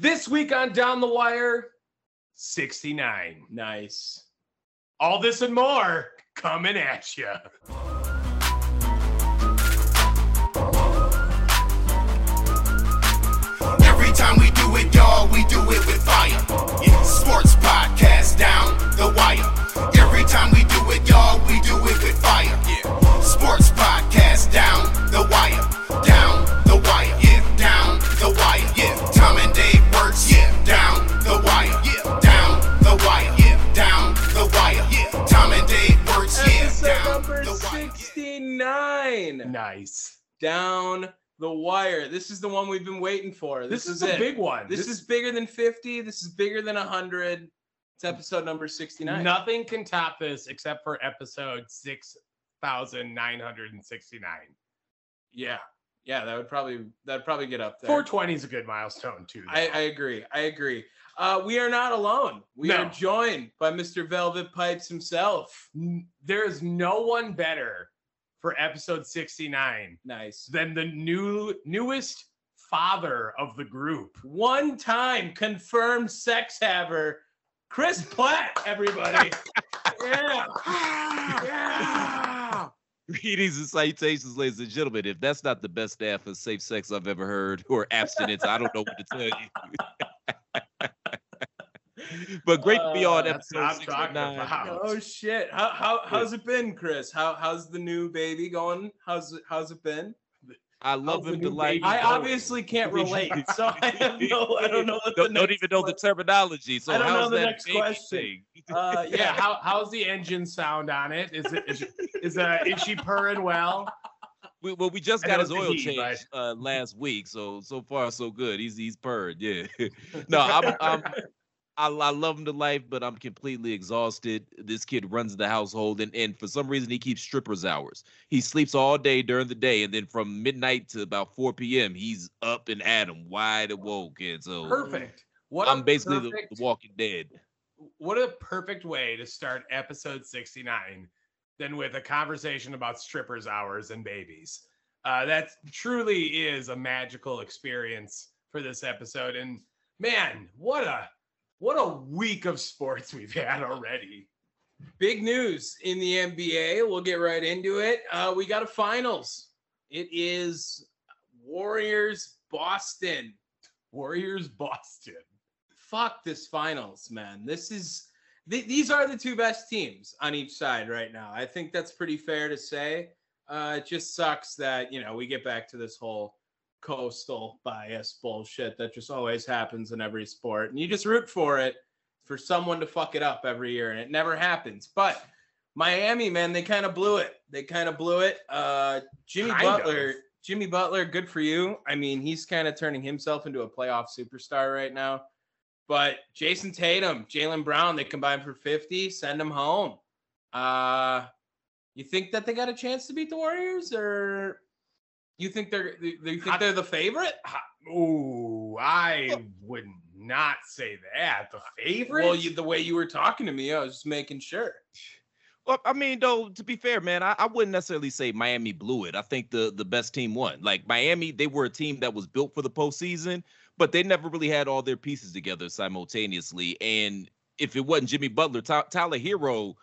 This week on Down the Wire, 69. Nice. All this and more coming at you. Every time we do it, y'all, we do it with fire. Yeah, sports podcast down the wire. Every time we do it, y'all, 69. Nice. Down the wire. This is the one we've been waiting for. This, This, is, is, a big one. This, is bigger than 50. This is bigger than 100. It's episode number 69. nothing can top this except for episode 6,969. Yeah. Yeah, that would probably that would probably get up there. 420 is a good milestone, too. I, I agree. I agree. Uh, we are not alone. We No. are joined by Mr. Velvet Pipes himself. There is no one better for episode 69 Nice. Then the new newest father of the group. One time confirmed sex haver, Chris Platt, everybody. yeah. Yeah. Greetings and salutations, ladies and gentlemen. If that's not the best staff of safe sex I've ever heard, or abstinence, I don't know what to tell you. but great to be on Uh, that's what I'm episode 69. about. Oh shit. How how how's it been, Chris? How how's the new baby going? How's it how's it been? I love the him new to life. I obviously can't relate, so I don't know. I don't know what the Don't, don't even know the terminology. So I don't know how's the next question. Uh, Yeah, yeah. how, how's the engine sound on it? Is it is, is uh is she purring well? We, well, we just got his oil he, change uh, last week, so so far so good. He's he's purred, yeah. no, I'm, I'm I, I love him to life, but I'm completely exhausted. This kid runs the household, and, and for some reason he keeps strippers hours. He sleeps all day during the day, and then from midnight to about 4 p.m. he's up and at 'em, wide awoke. And so Perfect. What I'm basically the, the Walking Dead. what a perfect way to start episode 69 than with a conversation about strippers hours and babies uh, that truly is a magical experience for this episode and man what a what a week of sports we've had already Big news in the NBA. We'll get right into it. Uh, we got a finals. It is Warriors Boston. warriors boston Fuck this finals, man. This is th- these are the two best teams on each side right now. I think that's pretty fair to say. Uh, it just sucks that you know we get back to this whole coastal bias bullshit that just always happens in every sport, and you just root for it for someone to fuck it up every year, and it never happens. But Miami, man, they kind of blew it. They kind of blew it. Uh, Jimmy Kind Butler, of. Jimmy Butler, good for you. I mean, he's kind of turning himself into a playoff superstar right now. But Jayson Tatum, Jaylen Brown, they combined for 50, send them home. Uh, you think that they got a chance to beat the Warriors, or you think they're you think I- they're the favorite? ooh i would not say that the favorite Well, you, the way you were talking to me, I was just making sure. Well, I mean, though, to be fair, man, I, I wouldn't necessarily say Miami blew it. I think the the best team won. Like Miami, they were a team that was built for the postseason, but they never really had all their pieces together simultaneously. And if it wasn't Jimmy Butler, Ty- Tyler Herro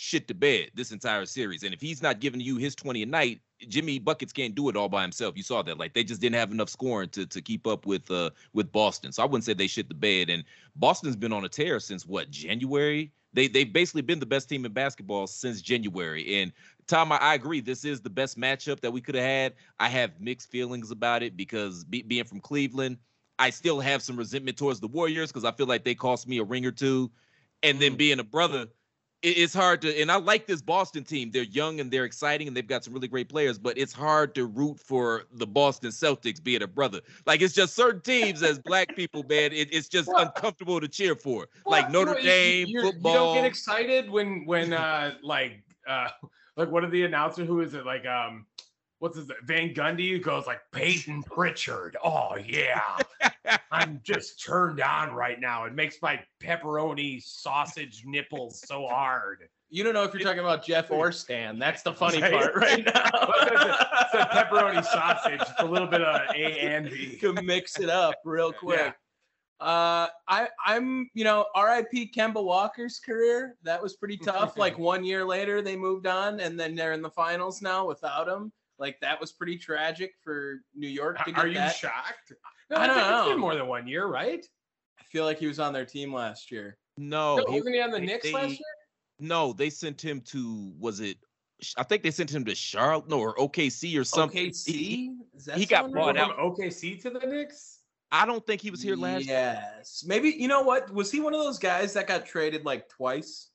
shit to bed this entire series. And if he's not giving you his 20 a night, Jimmy Buckets can't do it all by himself. You saw that. Like they just didn't have enough scoring to to keep up with uh with Boston. So I wouldn't say they shit the bed. And Boston's been on a tear since what, January? They they've basically been the best team in basketball since January. And Tom, I, I agree. This is the best matchup that we could have had. I have mixed feelings about it because be, being from Cleveland, I still have some resentment towards the Warriors because I feel like they cost me a ring or two. And then being a brother, it's hard to and I like this Boston team. They're young and they're exciting and they've got some really great players, but it's hard to root for the Boston Celtics being a brother. Like it's just certain teams as black people, man, it, it's just Well- uncomfortable to cheer for. Like Notre you know, Dame, you're- You don't get excited when when uh like uh like what are the announcer who is it like um what's his Van Gundy goes like Payton Pritchard. Oh yeah. I'm just turned on right now. It makes my pepperoni sausage nipples so hard. You don't know if you're talking about Jeff or Stan. That's the funny Right. part right now. It's a pepperoni sausage, just a little bit of A and B. to mix it up real quick. Uh, I I'm you know R.I.P. Kemba Walker's career. That was pretty tough. like one year later, they moved on, and then they're in the finals now without him. Like that was pretty tragic for New York to get Are you that. shocked? No, I don't think It's know. been more than one year, right? I feel like he was on their team last year. no, No, he- wasn't he on the they- Knicks they- last year? no, they sent him to was it I think they sent him to Charlotte no, or OKC or something. OKC. He- Is that he got sound bought right? From OKC to the Knicks? I don't think he was here last year. Yes, maybe you know what? Was he one of those guys that got traded like twice?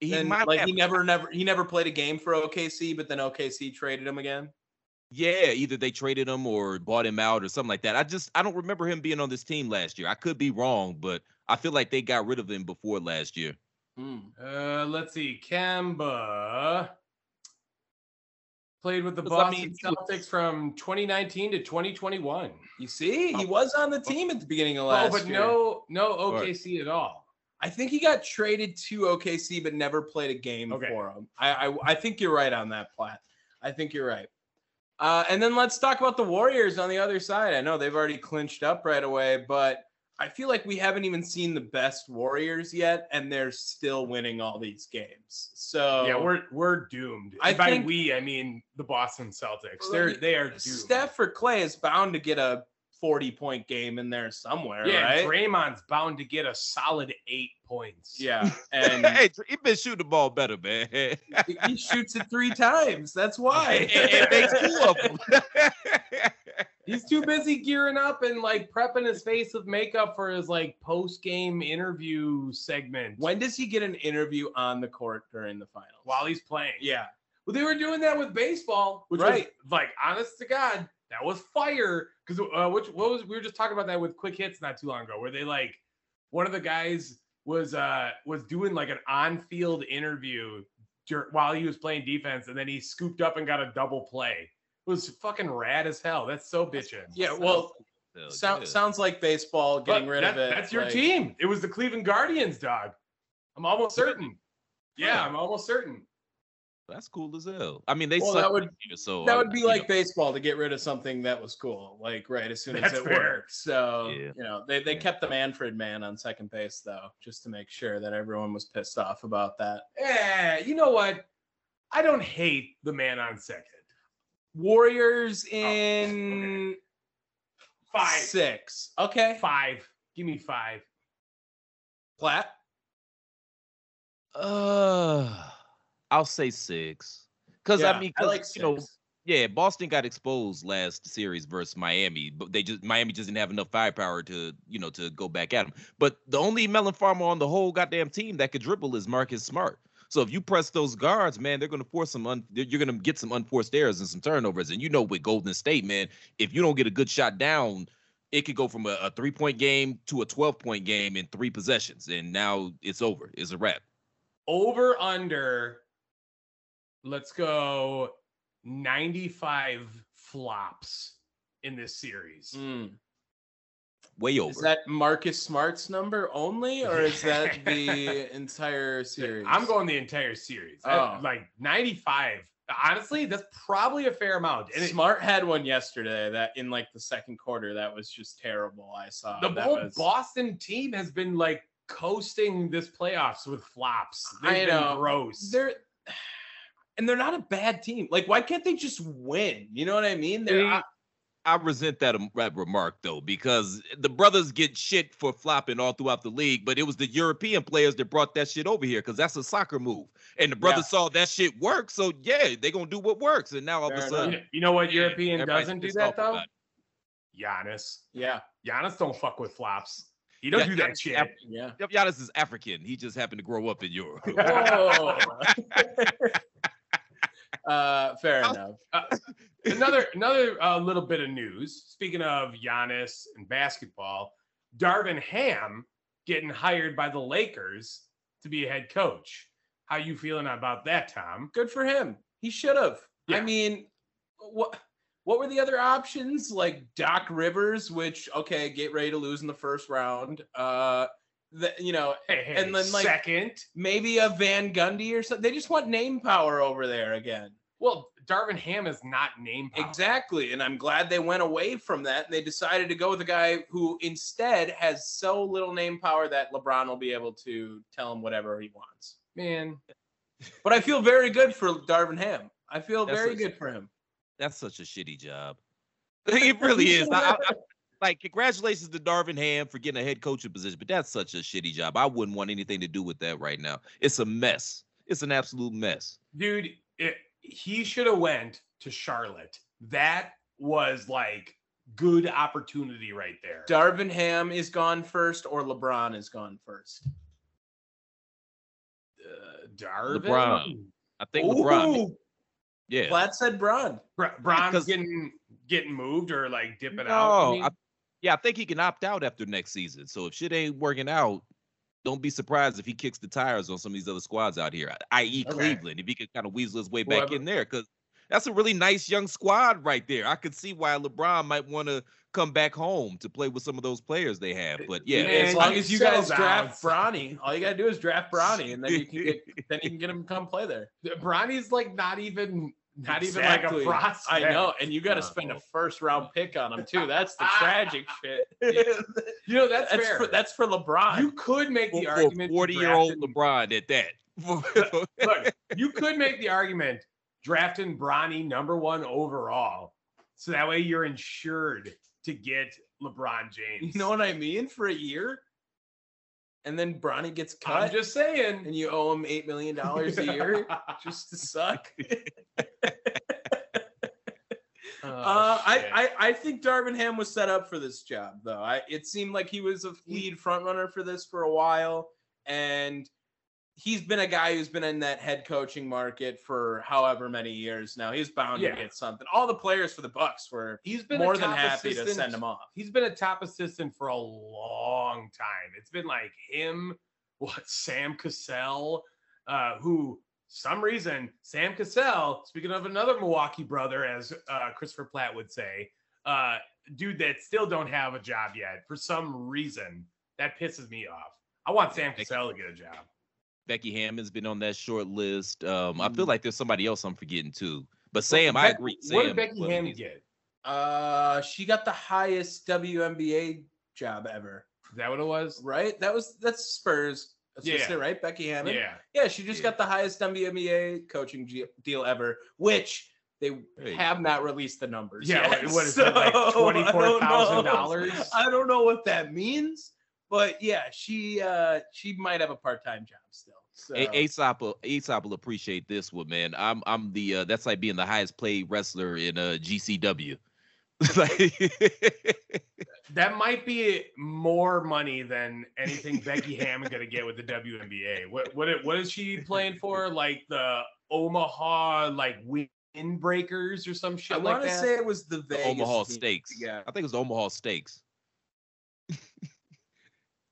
He and might like have. he never, never, he never played a game for OKC, but then OKC traded him again. Yeah, either they traded him or bought him out or something like that. I just I don't remember him being on this team last year. I could be wrong, but I feel like they got rid of him before last year. Hmm. Uh, let's see. Kemba played with the Because, I Boston mean, he was- Celtics from 2019 to 2021. You see, he Oh. was on the team at the beginning of Oh, last but year. no, but no Right. OKC at all. I think he got traded to OKC, but never played a game Okay. for him. I, I I think you're right on that Platt. I think you're right. Uh, and then let's talk about the Warriors on the other side. I know they've already clinched up right away, but I feel like we haven't even seen the best Warriors yet, and they're still winning all these games. So yeah, we're we're doomed. I by we, I mean the Boston Celtics. They're they are doomed. Steph or Clay is bound to get a 40 point game in there somewhere, yeah, right? Draymond's bound to get a solid eight points. Yeah, and hey, he been shooting the ball better, man. he- he shoots it three times. That's why. it makes two of them. He's too busy gearing up and like prepping his face with makeup for his like post game interview segment When does he get an interview on the court during the finals? while he's playing. yeah, Well, they were doing that with baseball, which Right. was like, honest to God, that was fire. Because uh, which what was we were just talking about that with quick hits not too long ago, where they like one of the guys was uh was doing like an on field interview dur- while he was playing defense, and then he scooped up and got a double play. It was fucking rad as hell. That's so bitchin'. yeah. Well, Hell sound, yeah. sounds like baseball getting But rid that- of it. That's your like- team. It was the Cleveland Guardians, dog. I'm almost certain. Yeah, I'm almost certain. That's cool as hell. I mean, they Well, suck that would- this year, so That I- would be you like know, baseball to get rid of something that was cool, like right as soon as That's it fair. worked. So Yeah. you know, they, they kept the Manfred man on second base though, just to make sure that everyone was pissed off about that. Yeah, you know what? I don't hate the man on second. Warriors Oh, in Five. six. Okay. Five. Give me five. Platt. Uh, I'll say six. Because Yeah, I mean, I 'cause, like you know, yeah, Boston got exposed last series versus Miami, but they just Miami just didn't have enough firepower to you know to go back at them. But the only melon farmer on the whole goddamn team that could dribble is Marcus Smart. So if you press those guards, man, they're gonna force some. Un- you're gonna get some unforced errors and some turnovers. And you know, with Golden State, man, if you don't get a good shot down, it could go from a, a three point game to a twelve point game in three possessions, and now it's over. It's a wrap. Over under. Let's go 95 flops in this series. Mm. Way over. Is that Marcus Smart's number only, or is that the entire series? I'm going the entire series. Oh. Like 95. Honestly, that's probably a fair amount. And it- Smart had one yesterday that in like the second quarter that was just terrible. I saw the whole was, Boston team has been like coasting this playoffs with flops. They've I been know. gross. They're and they're not a bad team. Like, why can't they just win? You know what I mean? They're I, I resent that, um, that remark though, because the brothers get shit for flopping all throughout the league, but it was the European players that brought that shit over here because that's a soccer move, and the brothers saw that shit work, so yeah, they're gonna do what works, and now all of a sudden, know, you know what European everybody's doesn't do that though? about. Giannis. yeah. Giannis don't fuck with flops. He don't Yeah, do yeah, that shit. yeah. Yeah. Giannis is African. He just happened to grow up in Europe. Whoa. uh, fair I'll- enough. another another uh, little bit of news. Speaking of Giannis and basketball, Darvin Ham getting hired by the Lakers to be a head coach. How you feeling about that, Tom? Good for him. He should have. I mean, what what were the other options? Like Doc Rivers, which okay, get ready to lose in the first round. Uh, the, you know, Hey, hey, And then, like- second. maybe a Van Gundy or something. They just want name power over there again. Well, Darvin Ham is not name power. Exactly. And I'm glad they went away from that and they decided to go with a guy who instead has so little name power that LeBron will be able to tell him whatever he wants. Man, But I feel very good for Darvin Ham. I feel That's very a- good for him. That's such a shitty job. It really is. I, I- like, congratulations to Darvin Ham for getting a head coaching position, but that's such a shitty job. I wouldn't want anything to do with that right now. It's a mess. It's an absolute mess. dude, it, he should have went to Charlotte. That was like good opportunity right there. Darvin Ham is gone first or LeBron is gone first. uh, Darvin. LeBron. I think LeBron. Yeah. Platt said Bron. Br- Bron's 'Cause- getting getting moved or like dipping out. I mean, I, yeah, I think he can opt out after next season. So if shit ain't working out, don't be surprised if he kicks the tires on some of these other squads out here, i.e., Okay. Cleveland. If he could kind of weasel his way back Whoever- in there, because that's a really nice young squad right there. I could see why LeBron might want to come back home to play with some of those players they have. But yeah, Man, as long as you guys draft uh, Bronny, all you gotta do is draft Bronny, and then you can get then you can get him to come play there. Bronny's like not even not even like a prospect. I know, and you got to spend a first round pick on him too. That's the tragic shit. You know that's, that's fair. for that's for LeBron. you could make the for argument. to 40 year old LeBron at that. Look, you could make the argument drafting Bronny number one overall, so that way you're insured to get LeBron James. You know what I mean? For a year, and then Bronny gets cut, I'm just saying. and you owe him eight million dollars a year just to suck. Oh, Uh, I. I I think Darvin Ham was set up for this job, though. I it seemed like he was a lead front runner for this for a while, and he's been a guy who's been in that head coaching market for however many years now. He's bound Yeah. to get something. All the players for the Bucks were he's been more than happy to send him off. He's been a top assistant for a long time. It's been like him, what Sam Cassell, uh, who some reason Sam Cassell, speaking of another Milwaukee brother, as uh, Christopher Platt would say, uh, dude that still don't have a job yet for some reason. That pisses me off. I want Sam Cassell to get a job. Becky Hammon's been on that short list. Um, I feel Mm. like there's somebody else I'm forgetting too. But Sam, I Beck- agree. What did Becky was Hammon get? Uh, she got the highest WNBA job ever, Is that what it was? right? That was that's Spurs assistant, Yeah. right? Becky Hammon. Yeah. Yeah, she just Yeah. got the highest WNBA coaching ge- deal ever, which they Hey. have not released the numbers. Yeah, yet. what- what is it, like I don't know. $24,000? I don't know what that means, but yeah, she uh she might have a part time job still. So A- Aesop, will- Aesop will appreciate this one, man. I'm I'm the uh, that's like being the highest paid wrestler in uh, GCW. That might be more money than anything Becky Hammon gonna get with the WNBA. What what it- what is she playing for? Like the Omaha like windbreakers or some shit I like want to say it was the, the Omaha team. Steaks. Yeah. I think it was the Omaha Steaks.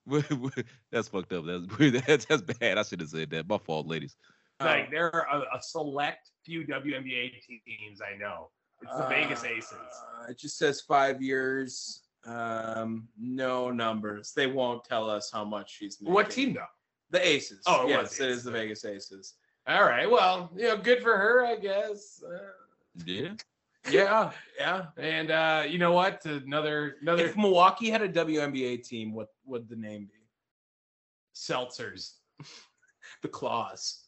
that's fucked up. That's, that's that's bad. I should have said that. My fault, ladies. like Um, there are a, a select few WNBA teams I know. It's the Vegas Aces. Uh, it just says five years. Um, no numbers. They won't tell us how much she's making. What team though? The Aces. Oh, it yes, was it Aces. is the Vegas Aces. All right. Well, you know, good for her, I guess. Uh, Yeah. Yeah, yeah. and uh, you know what? Another another If Milwaukee had a WNBA team, what would the name be? seltzers. The Claws.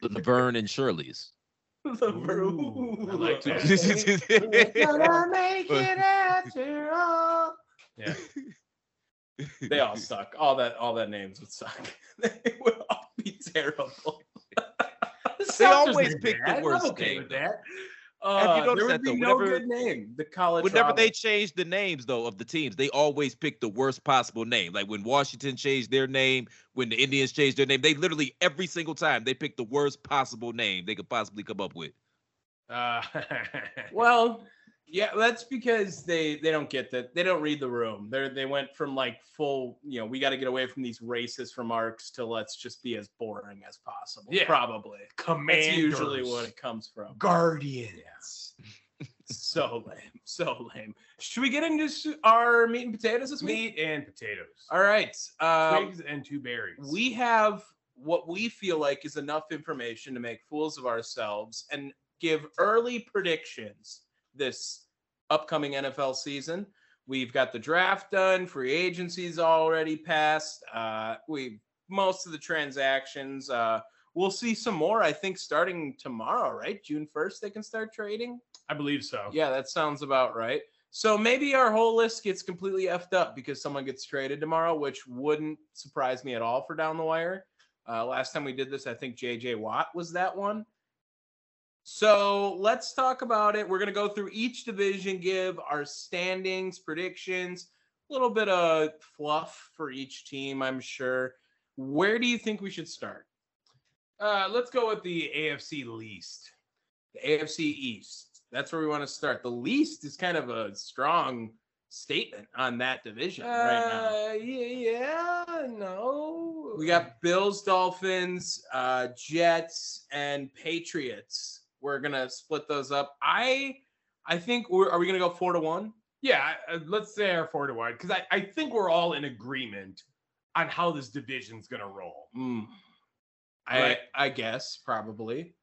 The Laverne and Shirley's. The Ooh, I like that. Yeah. They all suck. All that, all that names would suck. they would all be terrible. They always pick the I'm worst okay name, with that. Uh, you noticed there that, be though? no Whenever- good name. The college. Whenever they change the names though of the teams, they always pick the worst possible name. Like when Washington changed their name, when the Indians changed their name, they literally every single time they pick the worst possible name they could possibly come up with. Uh, Well, yeah, that's because they they don't get that. They don't read the room. They they went from like full, you know, we got to get away from these racist remarks to let's just be as boring as possible. Yeah. probably. commanders, That's usually what it comes from. guardians. So lame, so lame. Should we get into our meat and potatoes this week? Meat and potatoes. All right. Um, Twigs and two berries. we have what we feel like is enough information to make fools of ourselves and give early predictions this upcoming NFL season. We've got the draft done, free agency's already passed. Uh, we most of the transactions. Uh, we'll see some more. I think starting tomorrow, right? June first, they can start trading. I believe so. Yeah, that sounds about right. So maybe our whole list gets completely effed up because someone gets traded tomorrow, which wouldn't surprise me at all for down the wire. Uh, last time we did this, I think JJ Watt was that one. So let's talk about it. We're going to go through each division, give our standings, predictions, a little bit of fluff for each team, I'm sure. Where do you think we should start? Uh, let's go with the AFC least. The AFC East. That's where we want to start. The least is kind of a strong statement on that division right now. Uh, yeah, yeah, no. We got Bills, Dolphins, uh, Jets, and Patriots. We're gonna split those up. I, I think we're. Are we gonna go four to one? yeah. Uh, let's say our four to one because I, I think we're all in agreement on how this division's gonna roll. Mm. I, I guess probably.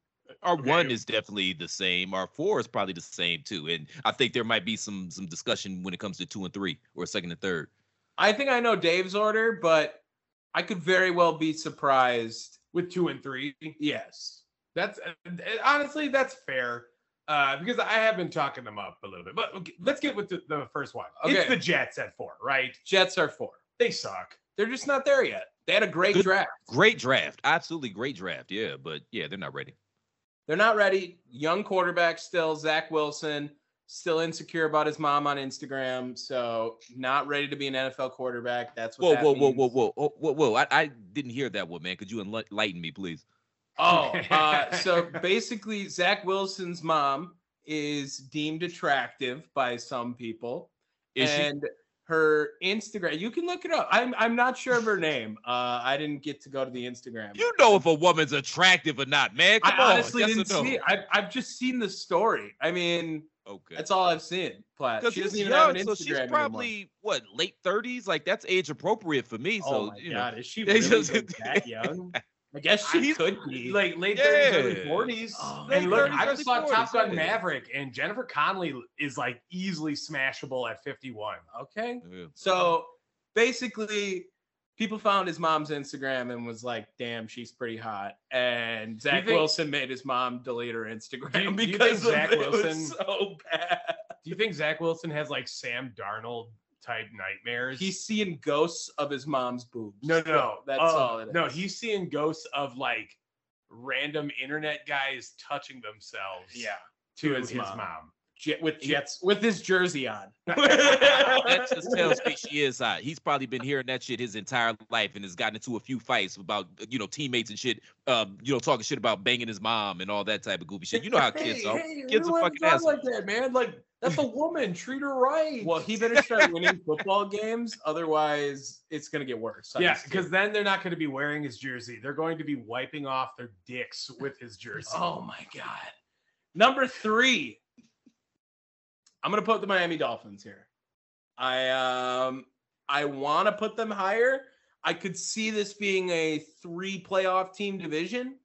Our Okay. one is definitely the same. Our four is probably the same too. And I think there might be some some discussion when it comes to two and three or second and third. I think I know Dave's order, but I could very well be surprised. with two and three. Yes. That's uh, honestly that's fair uh, because I have been talking them up a little bit. But okay, let's get with the, the first one. It's the Jets at four, right? Jets are four. They suck. They're just not there yet. They had a great Good- draft. Great draft, absolutely great draft. Yeah, but yeah, they're not ready. They're not ready. Young quarterback still, Zach Wilson, still insecure about his mom on Instagram. So not ready to be an NFL quarterback. That's what Whoa, that whoa, whoa, whoa, whoa, whoa, whoa, whoa! I, I didn't hear that one, man. Could you enlighten me, please? Oh, uh, so basically, Zach Wilson's mom is deemed attractive by some people, Is she? and her Instagram. You can look it up. I'm I'm not sure of her name. Uh, I didn't get to go to the Instagram. You know if a woman's attractive or not, man. Come I on, honestly didn't see. It. I've I've just seen the story. I mean, Okay. that's all I've seen. Platt. She doesn't she's even have young, an so Instagram she's anymore. probably what late thirties. Like that's age appropriate for me. Oh So my you know, god, is she really that young? I guess she He's could be. like late thirties, early forties. Oh, and look, 30s, I just saw 40s, Top Gun yeah. Maverick, and Jennifer Connelly is like easily smashable at 51. okay. Yeah. So basically, people found his mom's Instagram and was like, "Damn, she's pretty hot." And Zach think- Wilson made his mom delete her Instagram Do you- do you because of Zach it. It was Wilson- so bad. Do you think Zach Wilson has like Sam Darnold type nightmares? He's seeing ghosts of his mom's boobs. no, no, no. That's Oh, all it is. No, he's seeing ghosts of like random internet guys touching themselves. yeah, to, to his, his mom. mom. Jet, with Jets with his jersey on. that just tells me she is hot. He's probably been hearing that shit his entire life and has gotten into a few fights about you know teammates and shit. Um, you know, talking shit about banging his mom and all that type of goofy shit. You know how kids Hey, are. hey, kids are fucking talk assholes. like that, man. Like that's a woman. Treat her right. Well, he better start winning football games, otherwise it's gonna get worse. on Yeah, because then they're not going to be wearing his jersey. They're going to be wiping off their dicks with his jersey. Oh my god. Number three. I'm gonna put the Miami Dolphins here. I um I want to put them higher. I could see this being a three playoff team division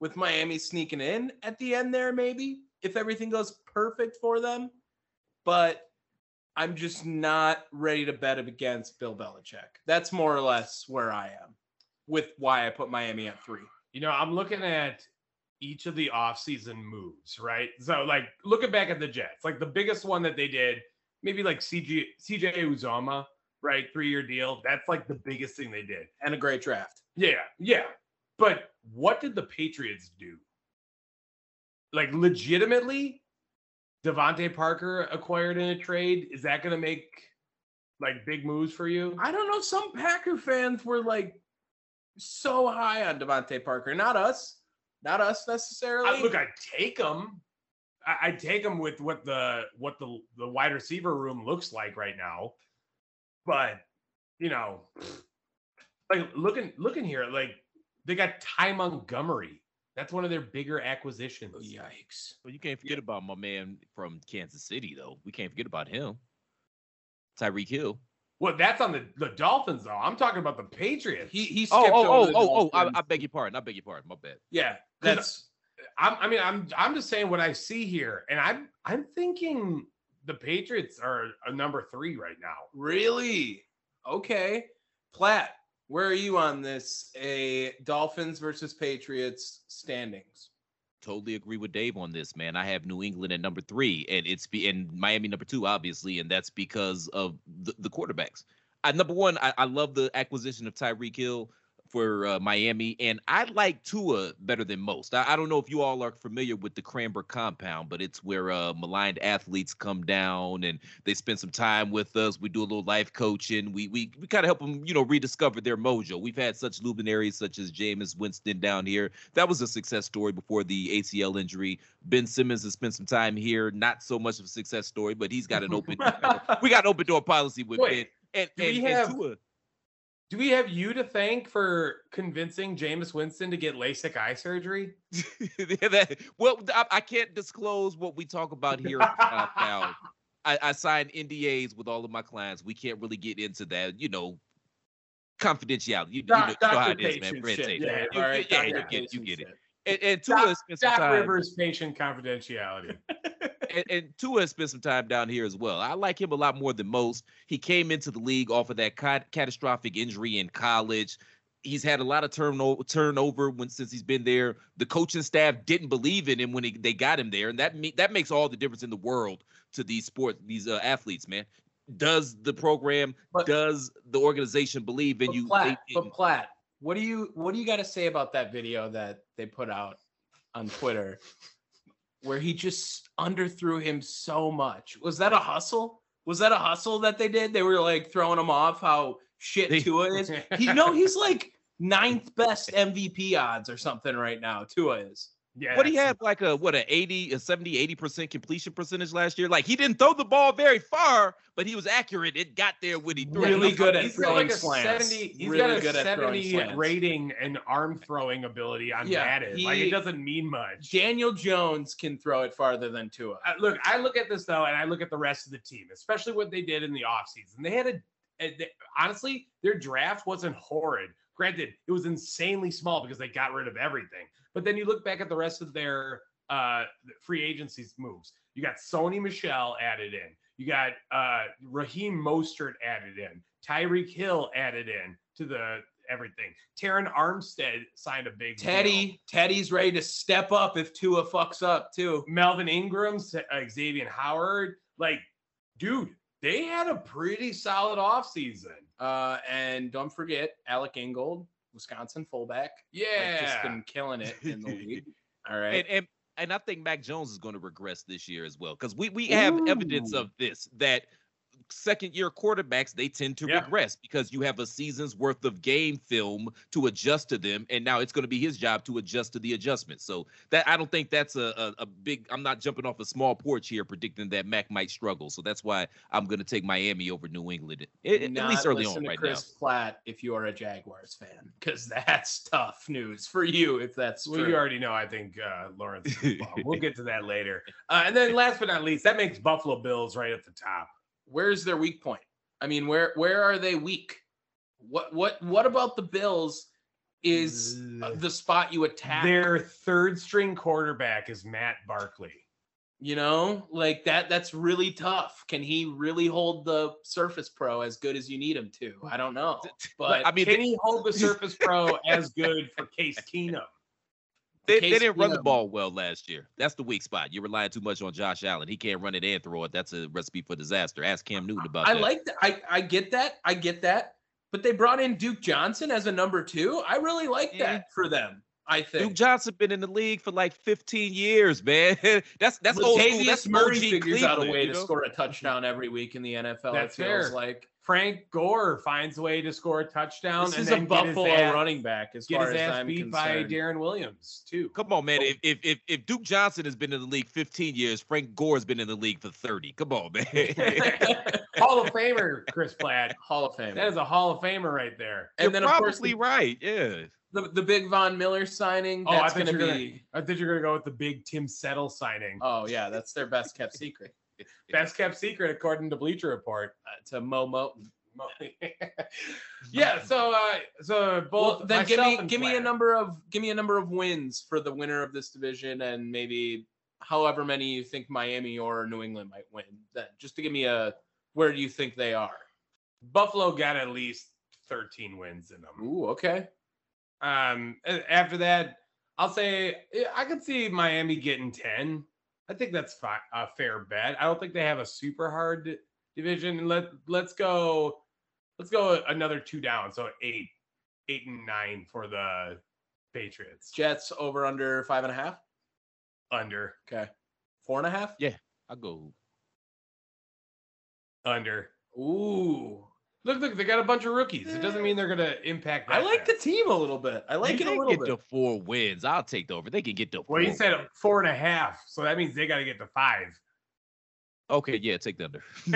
with Miami sneaking in at the end there, maybe if everything goes perfect for them. But I'm just not ready to bet against Bill Belichick. That's more or less where I am with why I put Miami at three. You know, I'm looking at each of the offseason moves, right? So, like, looking back at the Jets, like the biggest one that they did, maybe like CJ, CJ Uzomah, right? Three year deal. That's like the biggest thing they did. And a great draft. Yeah, yeah. But what did the Patriots do? like legitimately, DeVante Parker acquired in a trade. Is that going to make like big moves for you? I don't know. Some Packer fans were like so high on DeVante Parker. Not us. Not us necessarily. I, look, I take him. I, I take him with what the what the the wide receiver room looks like right now, but you know, like looking looking here, like they got Ty Montgomery. That's one of their bigger acquisitions. Oh, yikes. Well, you can't forget about my man from Kansas City, though. We can't forget about him. Tyreek Hill. Well, that's on the, the Dolphins, though. I'm talking about the Patriots. He he Oh, skipped oh, over oh, the oh, oh! I, I beg your pardon. I beg your pardon. My bad. Yeah, that's I'm, I mean, I'm I'm just saying what I see here, and I'm I'm thinking the Patriots are a number three right now. really okay. Platt, where are you on this? A Dolphins versus Patriots standings. Totally agree with Dave on this, man. I have New England at number three, and it's be and Miami number two, obviously, and that's because of the, the quarterbacks. I, number one, I, I love the acquisition of Tyreek Hill for uh, Miami, and I like Tua better than most. I, I don't know if you all are familiar with the Cranbrook compound, but it's where uh, maligned athletes come down and they spend some time with us. We do a little life coaching. We we we kind of help them, you know, rediscover their mojo. We've had such luminaries such as Jameis Winston down here. That was a success story before the ACL injury. Ben Simmons has spent some time here. Not so much of a success story, but he's got an open. we got an open door policy with Wait, Ben. And and, we and Tua. Do we have you to thank for convincing Jameis Winston to get LASIK eye surgery? That- well, I, I can't disclose what we talk about here the compound. I, I sign NDAs with all of my clients. We can't really get into that, you know, confidentiality. You, you know, you know how it is, man. Red tape. Yeah, right, yeah, you get it. You get it. shit. And, and Tua Doc- has spent some Doc time. Rivers patient confidentiality. and, and Tua has spent some time down here as well. I like him a lot more than most. He came into the league off of that ca- catastrophic injury in college. He's had a lot of turnover turnover when since he's been there. The coaching staff didn't believe in him when he, they got him there, and that me, that makes all the difference in the world to these sports these uh, athletes, man. Does the program, But- does the organization believe in But you? Platt, but. Platt, what do you what do you got to say about that video that they put out on Twitter, where he just underthrew him so much? Was that a hustle? Was that a hustle that they did? They were like throwing him off how shit They- Tua is. He no, he's like ninth best MVP odds or something right now. Tua is. Yeah. What he had like a what a 80 a 70 80% completion percentage last year like he didn't throw the ball very far but he was accurate it got there when he threw it. Really good at He's got throwing like a slants. 70. He's Really got a good 70 slants. rating and arm throwing ability on Yeah, Madden. like it doesn't mean much. Daniel Jones can throw it farther than Tua. Uh, look, I look at this though, and I look at the rest of the team, especially what they did in the offseason. They had a, a they- honestly, their draft wasn't horrid. Granted, it was insanely small because they got rid of everything. But then you look back at the rest of their uh free agencies moves. You got Sony Michel added in. You got uh Raheem Mostert added in. Tyreek Hill added in to the everything. Terron Armstead signed a big deal. Teddy, Teddy's ready to step up if Tua fucks up too. Melvin Ingram, uh, Xavier Howard. Like, dude, they had a pretty solid offseason. Uh, and don't forget Alec Ingold, Wisconsin fullback. Like, Yeah. just been killing it in the league. All right. and, and and I think Mac Jones is going to regress this year as well because we we have evidence of this that second year quarterbacks they tend to Yeah. regress because you have a season's worth of game film to adjust to them and now it's going to be his job to adjust to the adjustment so that i don't think that's a, a, a big i'm not jumping off a small porch here predicting that mac might struggle so that's why i'm going to take miami over new england at, at Not least early listen on to right Chris Platt if you are a Jaguars fan, because that's tough news for you if that's Well, true. you already know, I think uh, Lawrence. is we'll get to that later. Uh, and then, last but not least, that makes Buffalo Bills right at the top. Where's their weak point? I mean, where where are they weak? What what what about the Bills is the spot you attack? Their third string quarterback is Matt Barkley. You know, like that. That's really tough. Can he really hold the Surface Pro as good as you need him to? I don't know, but i mean Can he hold the Surface Pro as good for Case Keenum? They, they didn't run the ball well last year that's the weak spot you're relying too much on josh allen he can't run it and throw it that's a recipe for disaster ask cam newton about I that like that. I I get that. I get that. But they brought in Duke Johnson as a number two. I really like Yeah. that for them. I think Duke think. Johnson been in the league for like 15 years, man. That's that's old school. That's Murray OG figures out a way to know? score a touchdown every week in the NFL. That's it feels fair. like Frank Gore finds a way to score a touchdown. this and is then a Buffalo ass- running back as Get far his as ass I'm beat by. Darren Williams too. Come on, man. Oh. If, if if if Duke Johnson has been in the league 15 years, Frank Gore's been in the league for 30. Come on, man. Hall of Famer Chris Platt. Hall of Fame. That is a Hall of Famer right there. and You're then of course probably the, right. Yeah. the, the big Von Miller signing. Oh, I That's thought going to you were be. I thought you were gonna go with the big Tim Settle signing. Oh yeah, that's their best kept secret. Best kept secret according to Bleacher Report. Uh, to Mo Moton. yeah, so uh so both Well, then give me give me a number of give me a number of wins for the winner of this division, and maybe however many you think Miami or New England might win. Then just to give me a where do you think they are? Buffalo got at least 13 wins in them. Ooh, okay. Um, after that, I'll say I could see Miami getting 10. I think that's fi- a fair bet. I don't think they have a super hard division. Let let's go, let's go another two down. So eight, eight and nine for the Patriots. Jets over under five and a half. Under, Okay. Four and a half. Yeah, I'll go. under. Ooh. Look, look, they got a bunch of rookies. It doesn't mean they're gonna impact. I that like the team a little bit. I like They it a can little get bit. to four wins. I'll take the over. They can get to four. Well, you said wins. four and a half, so that means they got to get to five. Okay, yeah, take the under.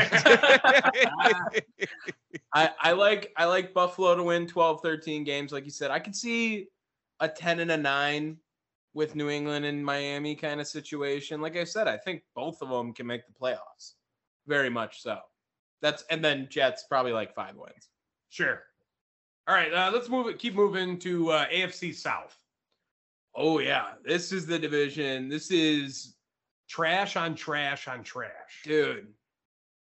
I, I like I like Buffalo to win 12, 13 games. Like you said, I could see a 10 and a 9 with New England and Miami kind of situation. Like I said, I think both of them can make the playoffs. Very much so. That's and then Jets probably like five wins. Sure. All right, uh, let's move it. Keep moving to uh, AFC South. Oh yeah, this is the division. This is Trash on trash on trash. dude.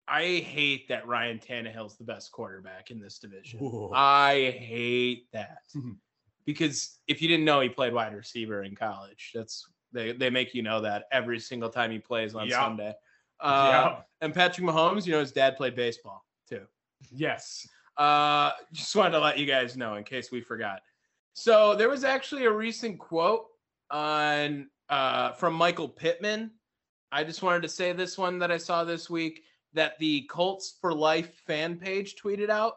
I hate that Ryan Tannehill's the best quarterback in this division. Whoa. I hate that because if you didn't know, he played wide receiver in college. That's they they make you know that every single time he plays on Yep. Sunday. Uh, Yep. And Patrick Mahomes, you know, his dad played baseball too. Yes. Uh, just wanted to let you guys know in case we forgot. So there was actually a recent quote on uh, from Michael Pittman. I just wanted to say this one that I saw this week that the Colts for Life fan page tweeted out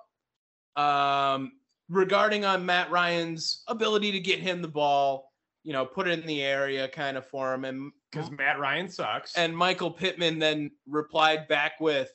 um, regarding on Matt Ryan's ability to get him the ball, you know, put it in the area kind of for him. And Because Matt Ryan sucks. and Michael Pittman then replied back with,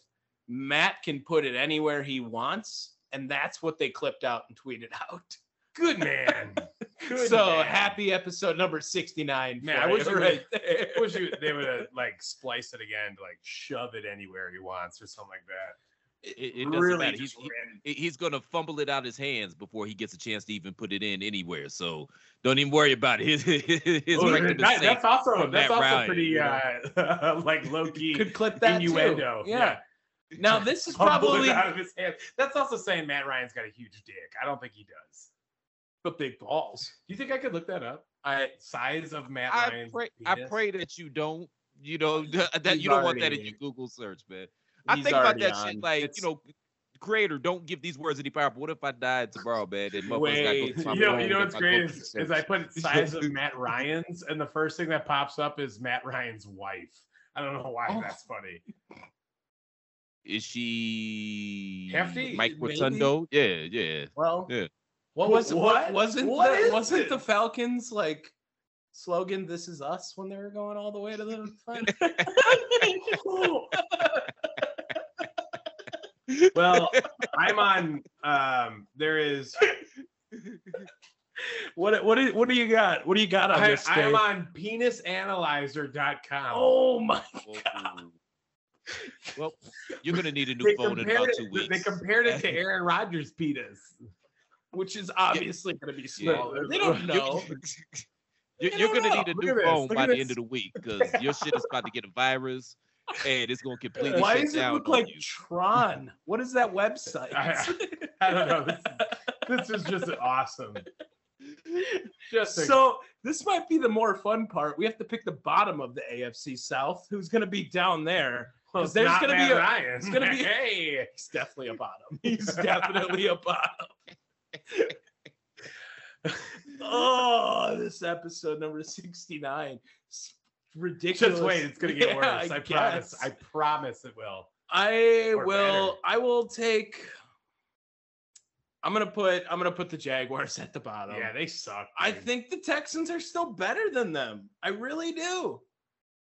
Matt can put it anywhere he wants. And that's what they clipped out and tweeted out. good man. Good so man. happy episode number 69. Man, I wish you right. I wish you, they would have like spliced it again to like shove it anywhere he wants or something like that. It, it doesn't really matter. He's, he- he's gonna fumble it out his hands before he gets a chance to even put it in anywhere. So don't even worry about it. His, his Oh, record that- that's also that's Matt also Ryan, pretty you know? uh, like low key Could clip that too. innuendo. Yeah. Now this is probably out of his hand. That's also saying Matt Ryan's got a huge dick. I don't think he does. but big balls. Do you think I could look that up? I Size of Matt I Ryan's pray, I pray that you don't. You know that He's you don't want that in your Google search, man. I think about that on. shit like It's- you know, creator. Don't give these words any power. But what if I died tomorrow, man? And motherfuckers Wait, gotta go to my You know, phone you know and what's my great is, is I put size of Matt Ryan's, and the first thing that pops up is Matt Ryan's wife. I don't know why Oh. that's funny. Is she Hefty? Mike Maybe. Rotundo? Yeah, yeah. well Yeah. what was What? what wasn't What the, wasn't it? the Falcons like slogan this is us when they were going all the way to the final? well, I'm on. Um, there is. what what do, what do you got? What do you got on I, this? I'm Dave? on penisanalyzer.com. Oh my Oh. Well, you're gonna need a new They phone in compared about two they- weeks. They compared it to Aaron Rodgers' penis. which is obviously going to be smaller. They don't know. You're, They you're don't gonna need a. Look new at this. phone Look by at the this. end of the week because your shit is about to get a virus and it's gonna completely Why does it look like you. Tron? What is that website? I- I don't know. This, this is just awesome. Just a- so this might be the more fun part. We have to pick the bottom of the AFC South. Who's going to be down there? well, 'cause it's there's gonna be a- Ryan. it's gonna be- hey. He's definitely a bottom. He's definitely a bottom. oh, this episode number 69. It's ridiculous. Just wait, it's gonna get Yeah, worse. I, promise. I promise it will. I Or will better. I will take I'm gonna put I'm gonna put the Jaguars at the bottom. yeah, they suck. I think the Texans are still better than them. I really do.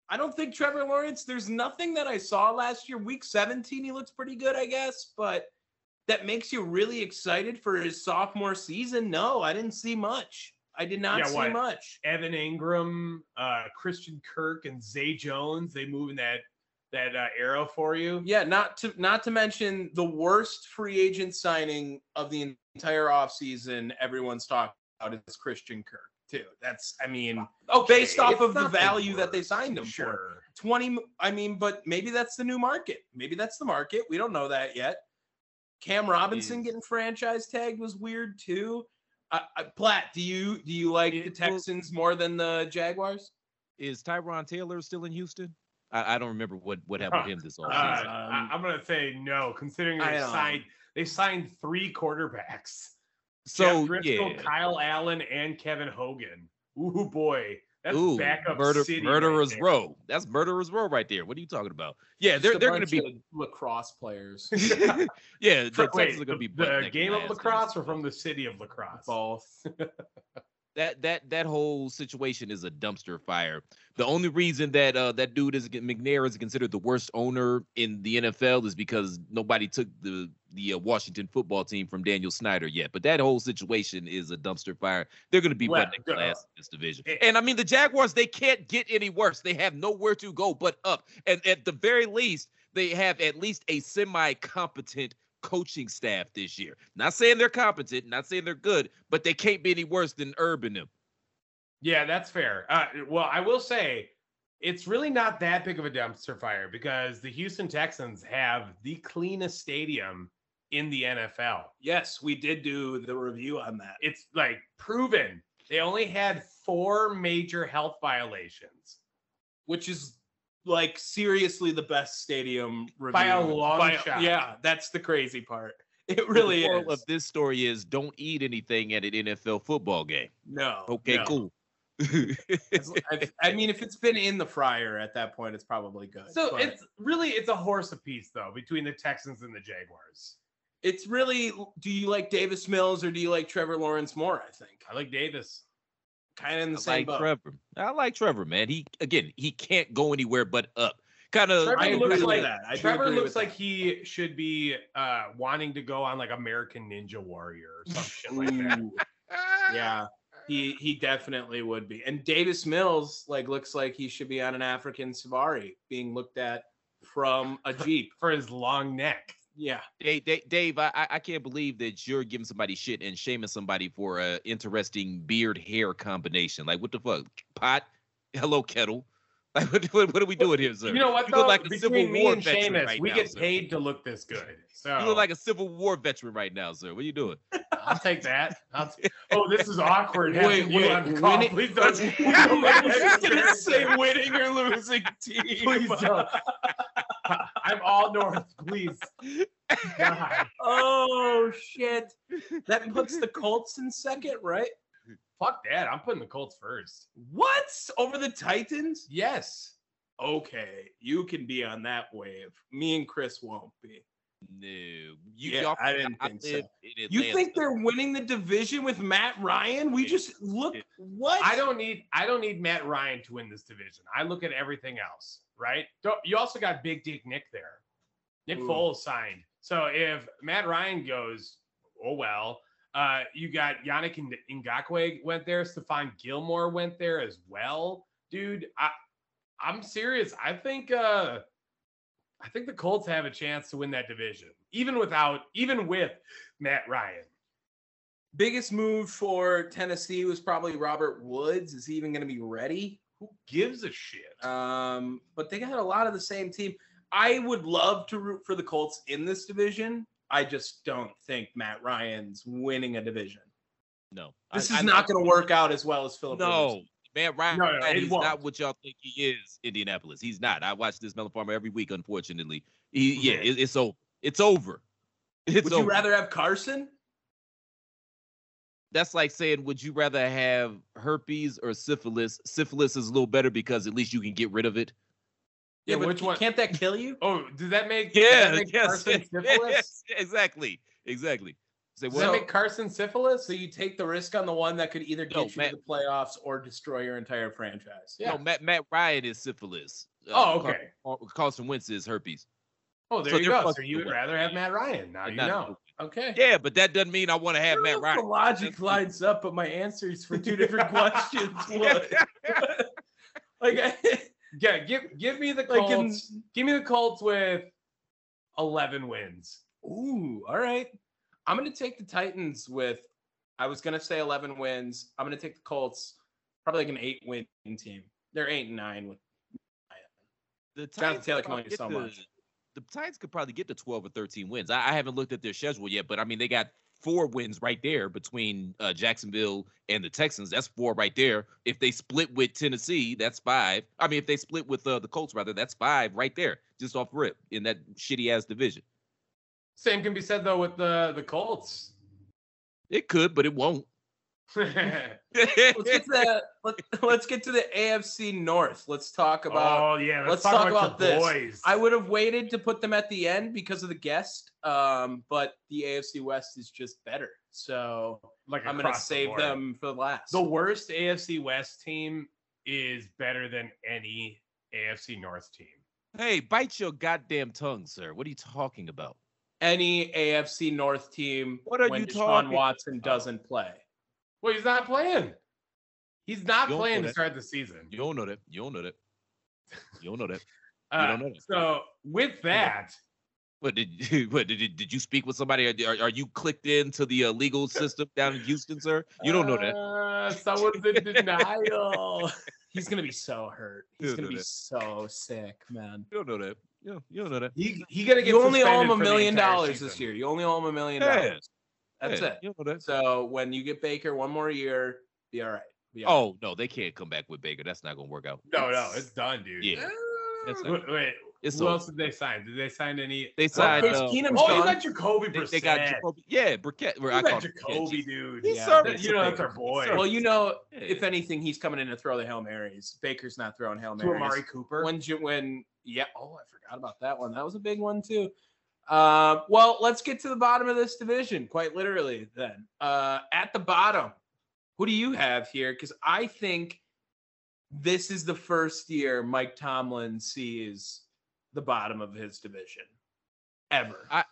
I don't think Trevor Lawrence, there's nothing that I saw last year. Week 17, he looks pretty good, I guess, but that makes you really excited for his sophomore season. No, I didn't see much. I did not Yeah, see what? much. Evan Engram, uh, Christian Kirk, and Zay Jones. They move in that that uh, arrow for you. Yeah, not to not to mention the worst free agent signing of the entire offseason everyone's talking about is Christian Kirk, too. That's I mean, Okay, based off of the value that they signed him for. 20 I mean, but maybe that's the new market. Maybe that's the market. We don't know that yet. Cam Robinson getting franchise tagged was weird too. Uh, uh, Platt, do you do you like the It- well- Texans more than the Jaguars? Is Tyrod Taylor still in Houston? I, I don't remember what what happened to him this Uh, offseason. I, I'm gonna say no, considering I they signed they signed three quarterbacks. so Jeff Driskel, yeah, Kyle Allen, and Kevin Hogan. Ooh boy, that's Ooh, backup murder, city right murderers there. row. That's murderers row right there. What are you talking about? Yeah, they're they're going to be. lacrosse players. yeah, the For- Texans are going to be the, butt the naked game of lacrosse year. or from the city of lacrosse? Both. that that that whole situation is a dumpster fire. The only reason that uh, that dude is McNair is considered the worst owner in the NFL is because nobody took the the uh, Washington football team from Daniel Snyder yet. But that whole situation is a dumpster fire. They're going to be Well, butt naked uh, in this division. And I mean, the Jaguars they can't get any worse. They have nowhere to go but up. And at the very least, they have at least a semi competent coaching staff this year. Not saying they're competent, not saying they're good, but they can't be any worse than Urban them. Yeah, that's fair. Uh, well, I will say it's really not that big of a dumpster fire because the Houston Texans have the cleanest stadium in the NFL. yes, we did do the review on that. It's like proven. They only had four major health violations. which is like seriously the best stadium review. By a long By- shot. Yeah, that's the crazy part. It The really moral is. of this story is don't eat anything at an NFL football game. no. Okay, no. cool. I, I mean, if it's been in the fryer at that point, it's probably good. So but it's really it's a horse apiece though between the Texans and the Jaguars. It's really. Do you like Davis Mills or do you like Trevor Lawrence more? I think I like Davis. kind of in the I same like boat. Trevor. I like Trevor, man. He again, he can't go anywhere but up. Kind of. Trevor I looks agree with like that. I do Trevor looks like that. he should be uh wanting to go on like American Ninja Warrior or something like that. Yeah, he he definitely would be. And Davis Mills like looks like he should be on an African safari, being looked at from a jeep. for his long neck. Yeah. Dave, Dave, Dave I, I- can't believe that you're giving somebody shit and shaming somebody for a interesting beard hair combination. Like, what the fuck? Pot? Hello, kettle. Like, what, what, are we doing here, sir? You know what? You though? look like a Between Civil me War and veteran Seamus, right we now, get sir. paid to look this good. So You look like a Civil War veteran right now, sir. What are you doing? I'll take that. I'll t- oh, this is awkward. Wait, wait, on call. winning- Please don't. I was gonna say winning or losing team. Please don't. I'm all north. Please. God. Oh shit! That puts the Colts in second, right? Fuck that. I'm putting the Colts first. What over the Titans? Yes. Okay, you can be on that wave. Me and Chris won't be. No. You, Yeah, I didn't I think so. You think they're winning the division with Matt Ryan? We just look what? I don't need I don't need Matt Ryan to win this division. I look at everything else, right? Don't, you also got Big Dick Nick there. Nick Ooh. Foles signed. So if Matt Ryan goes, oh well. Uh, you got Yannick Ng- Ngakoue went there. Stephon Gilmore went there as well. Dude, I I'm serious. I think uh I think the Colts have a chance to win that division, even without even with Matt Ryan. Biggest move for Tennessee was probably Robert Woods. Is he even going to be ready? Who gives a shit? Um, but they got a lot of the same team. I would love to root for the Colts in this division. I just don't think Matt Ryan's winning a division. No. This I- is I- not going to work out as well as Philip. No. Rivers. Man, Ryan, No, no, Ryan, he's won't. not what y'all think he is, Indianapolis. He's not. I watch this Melon Farmer every week, unfortunately. He, yeah, it, it's over. It's over. It's Would over. you rather have Carson? That's like saying, would you rather have herpes or syphilis? Syphilis is a little better because at least you can get rid of it. Yeah, Yeah, but which one- can't that kill you? Oh, does that make does that make Carson syphilis? yes, exactly, exactly. Say Does what? that make Carson syphilis? So you take the risk on the one that could either get No, you Matt- to the playoffs or destroy your entire franchise. Yeah. No, Matt Matt Ryan is syphilis. Uh, Oh, okay. Carson Wentz is herpes. Oh, there So you they're go. So you would away. rather have Matt Ryan. Now you know. Okay. Yeah, but that doesn't mean I want to have I Matt don't know if Ryan. The logic lines up, but my answers for two different questions would. like, I, Yeah, give give me the like Colts. in, give me the Colts with eleven wins. ooh, all right. I'm gonna take the Titans with. I was gonna say 11 wins. I'm gonna take the Colts, probably like an eight win team. They're eight and nine with. The Jonathan Titans Taylor could can only do so get much. The Titans could probably get to 12 or 13 wins. I, I haven't looked at their schedule yet, but I mean, they got four wins right there between uh, Jacksonville and the Texans. That's four right there. If they split with Tennessee, that's five. I mean, if they split with uh, the Colts, rather, that's five right there, just off rip in that shitty ass division. Same can be said though with the the Colts. It could, but it won't. Let's get to the let, let's get to the AFC North. Let's talk about. oh yeah, let's let's, talk talk, about, about this. boys. I would have waited to put them at the end because of the guest, um, but the AFC West is just better. So like I'm gonna across the save them for the last. The worst AFC West team is better than any AFC North team. Hey, bite your goddamn tongue, sir. What are you talking about? Any AFC North team What are when you Deshaun talking- Watson doesn't play. Well, he's not playing. He's not You playing to that. start the season. You don't know that. You don't know that. You don't know that. You Uh, don't know that. So with that, What did you, what did you, did you speak with somebody? Are, are you clicked into the uh, legal system down in Houston, sir? You don't know that. Uh, someone's in denial. He's gonna be so hurt. He's gonna be that. so sick, man. You don't know that. You don't, you don't know that. He he gonna get. You only owe him a million dollars season. this year. You only owe him a million dollars. That's Yeah, it. You know that. So when you get Baker one more year, be all right. Be all Oh no, they can't come back with Baker. That's not gonna work out. No, no, it's done, dude. Yeah. That's Eh, not- Wait, wait, It's who over. else did they sign? Did they sign any? They Well, signed. Case uh, Keenum's Oh, you got Jacoby Brissett. they got Jacoby. Yeah, Briquette. Or I You call got Jacoby, jeez. dude. He's Yeah. serving. You know that's our boy. Well, you know, Yeah. if anything, he's coming in to throw the hail marys. Baker's not throwing hail to. Amari Cooper. When when yeah, oh, I forgot about that one. That was a big one too. Uh, well, let's get to the bottom of this division, quite literally. Then, uh, at the bottom, who do you have here? Because I think this is the first year Mike Tomlin sees the bottom of his division ever. I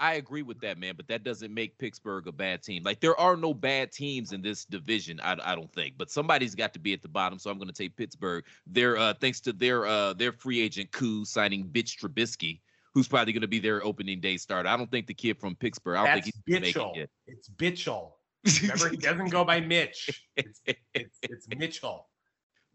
I agree with that, man, but that doesn't make Pittsburgh a bad team. Like there are no bad teams in this division, I, I don't think. But somebody's got to be at the bottom, so I'm going to take Pittsburgh. They're uh, thanks to their uh, their free agent coup signing Bitch Trubisky, who's probably going to be their opening day starter. I don't think the kid from Pittsburgh. I don't That's think he's make it It's Bitchell. Remember, he doesn't go by Mitch. It's it's, it's Mitchell.